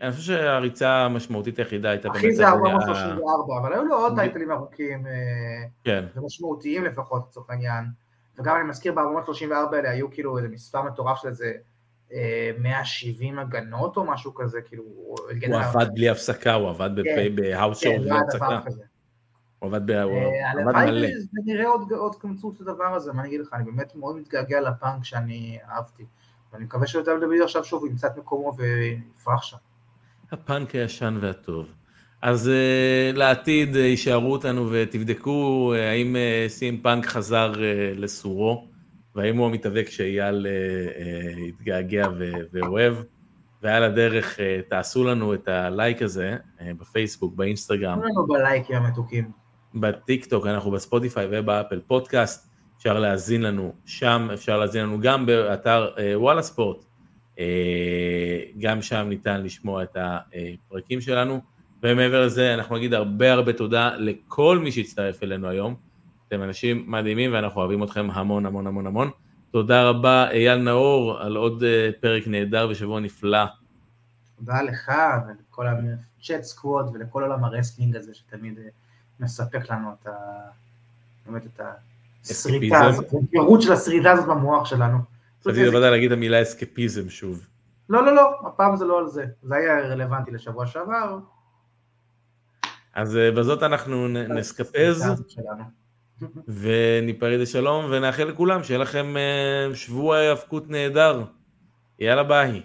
אני חושב שהריצה המשמעותית היחידה הייתה אחי זה ה- 434, אבל היו לו עוד טייטלים ארוכים אה, כן, ומשמעותיים לפחות לצורך העניין. וגם אני מזכיר ב-434 האלה היו כאילו איזה מספר מטורף של איזה אה, 170 הגנות או משהו כזה, כאילו... הוא. עבד בלי הפסקה, הוא עבד כן. בהאוס שואו כן, בלי לא היה הפסקה. הוא עבד אה, הלוואי מלא. וזה נראה עוד עוד קמצוץ לדבר הזה, מה אני אגיד לך, אני באמת מאוד מתגעגע לפאנק שאני אהבתי. ואני מקווה ש-WWE עכשיו שוב ימצא את מקומו ויפרח שם. הפאנק הישן והטוב. אז uh, לעתיד uh, תישארו איתנו ותבדקו uh, האם CM Punk חזר uh, לסורו, והאם הוא המתאבק שאייל uh, uh, התגעגע ו- ואוהב. ועל הדרך uh, תעשו לנו את הלייק הזה uh, בפייסבוק, באינסטגרם, תנו לנו בלייקים המתוקים. בטיק טוק, אנחנו בספוטיפיי ובאפל פודקאסט, אפשר להאזין לנו שם, אפשר להאזין לנו גם באתר אה, וואלה ספורט, אה, גם שם ניתן לשמוע את הפרקים שלנו, ומעבר לזה אנחנו נגיד הרבה הרבה תודה לכל מי שהצטרף אלינו היום, אתם אנשים מדהימים ואנחנו אוהבים אתכם המון המון המון המון. תודה רבה אייל נאור על עוד אה, פרק נהדר ושבוע נפלא. תודה לך ולכל ה chat squad ולכל עולם ה wrestling הזה שתמיד מספק לנו את ה... באמת את הסריטה. הזאת, הפירוט של הסריטה הזאת במוח שלנו. רציתי לבד להגיד את המילה אסקפיזם שוב. לא, לא, לא, הפעם זה לא על זה. זה היה רלוונטי לשבוע שעבר. אז אה, בזאת אנחנו נסקפז. וניפרד לשלום ונאחל לכולם שיהיה לכם אה, שבוע היאבקות נהדר. יאללה ביי.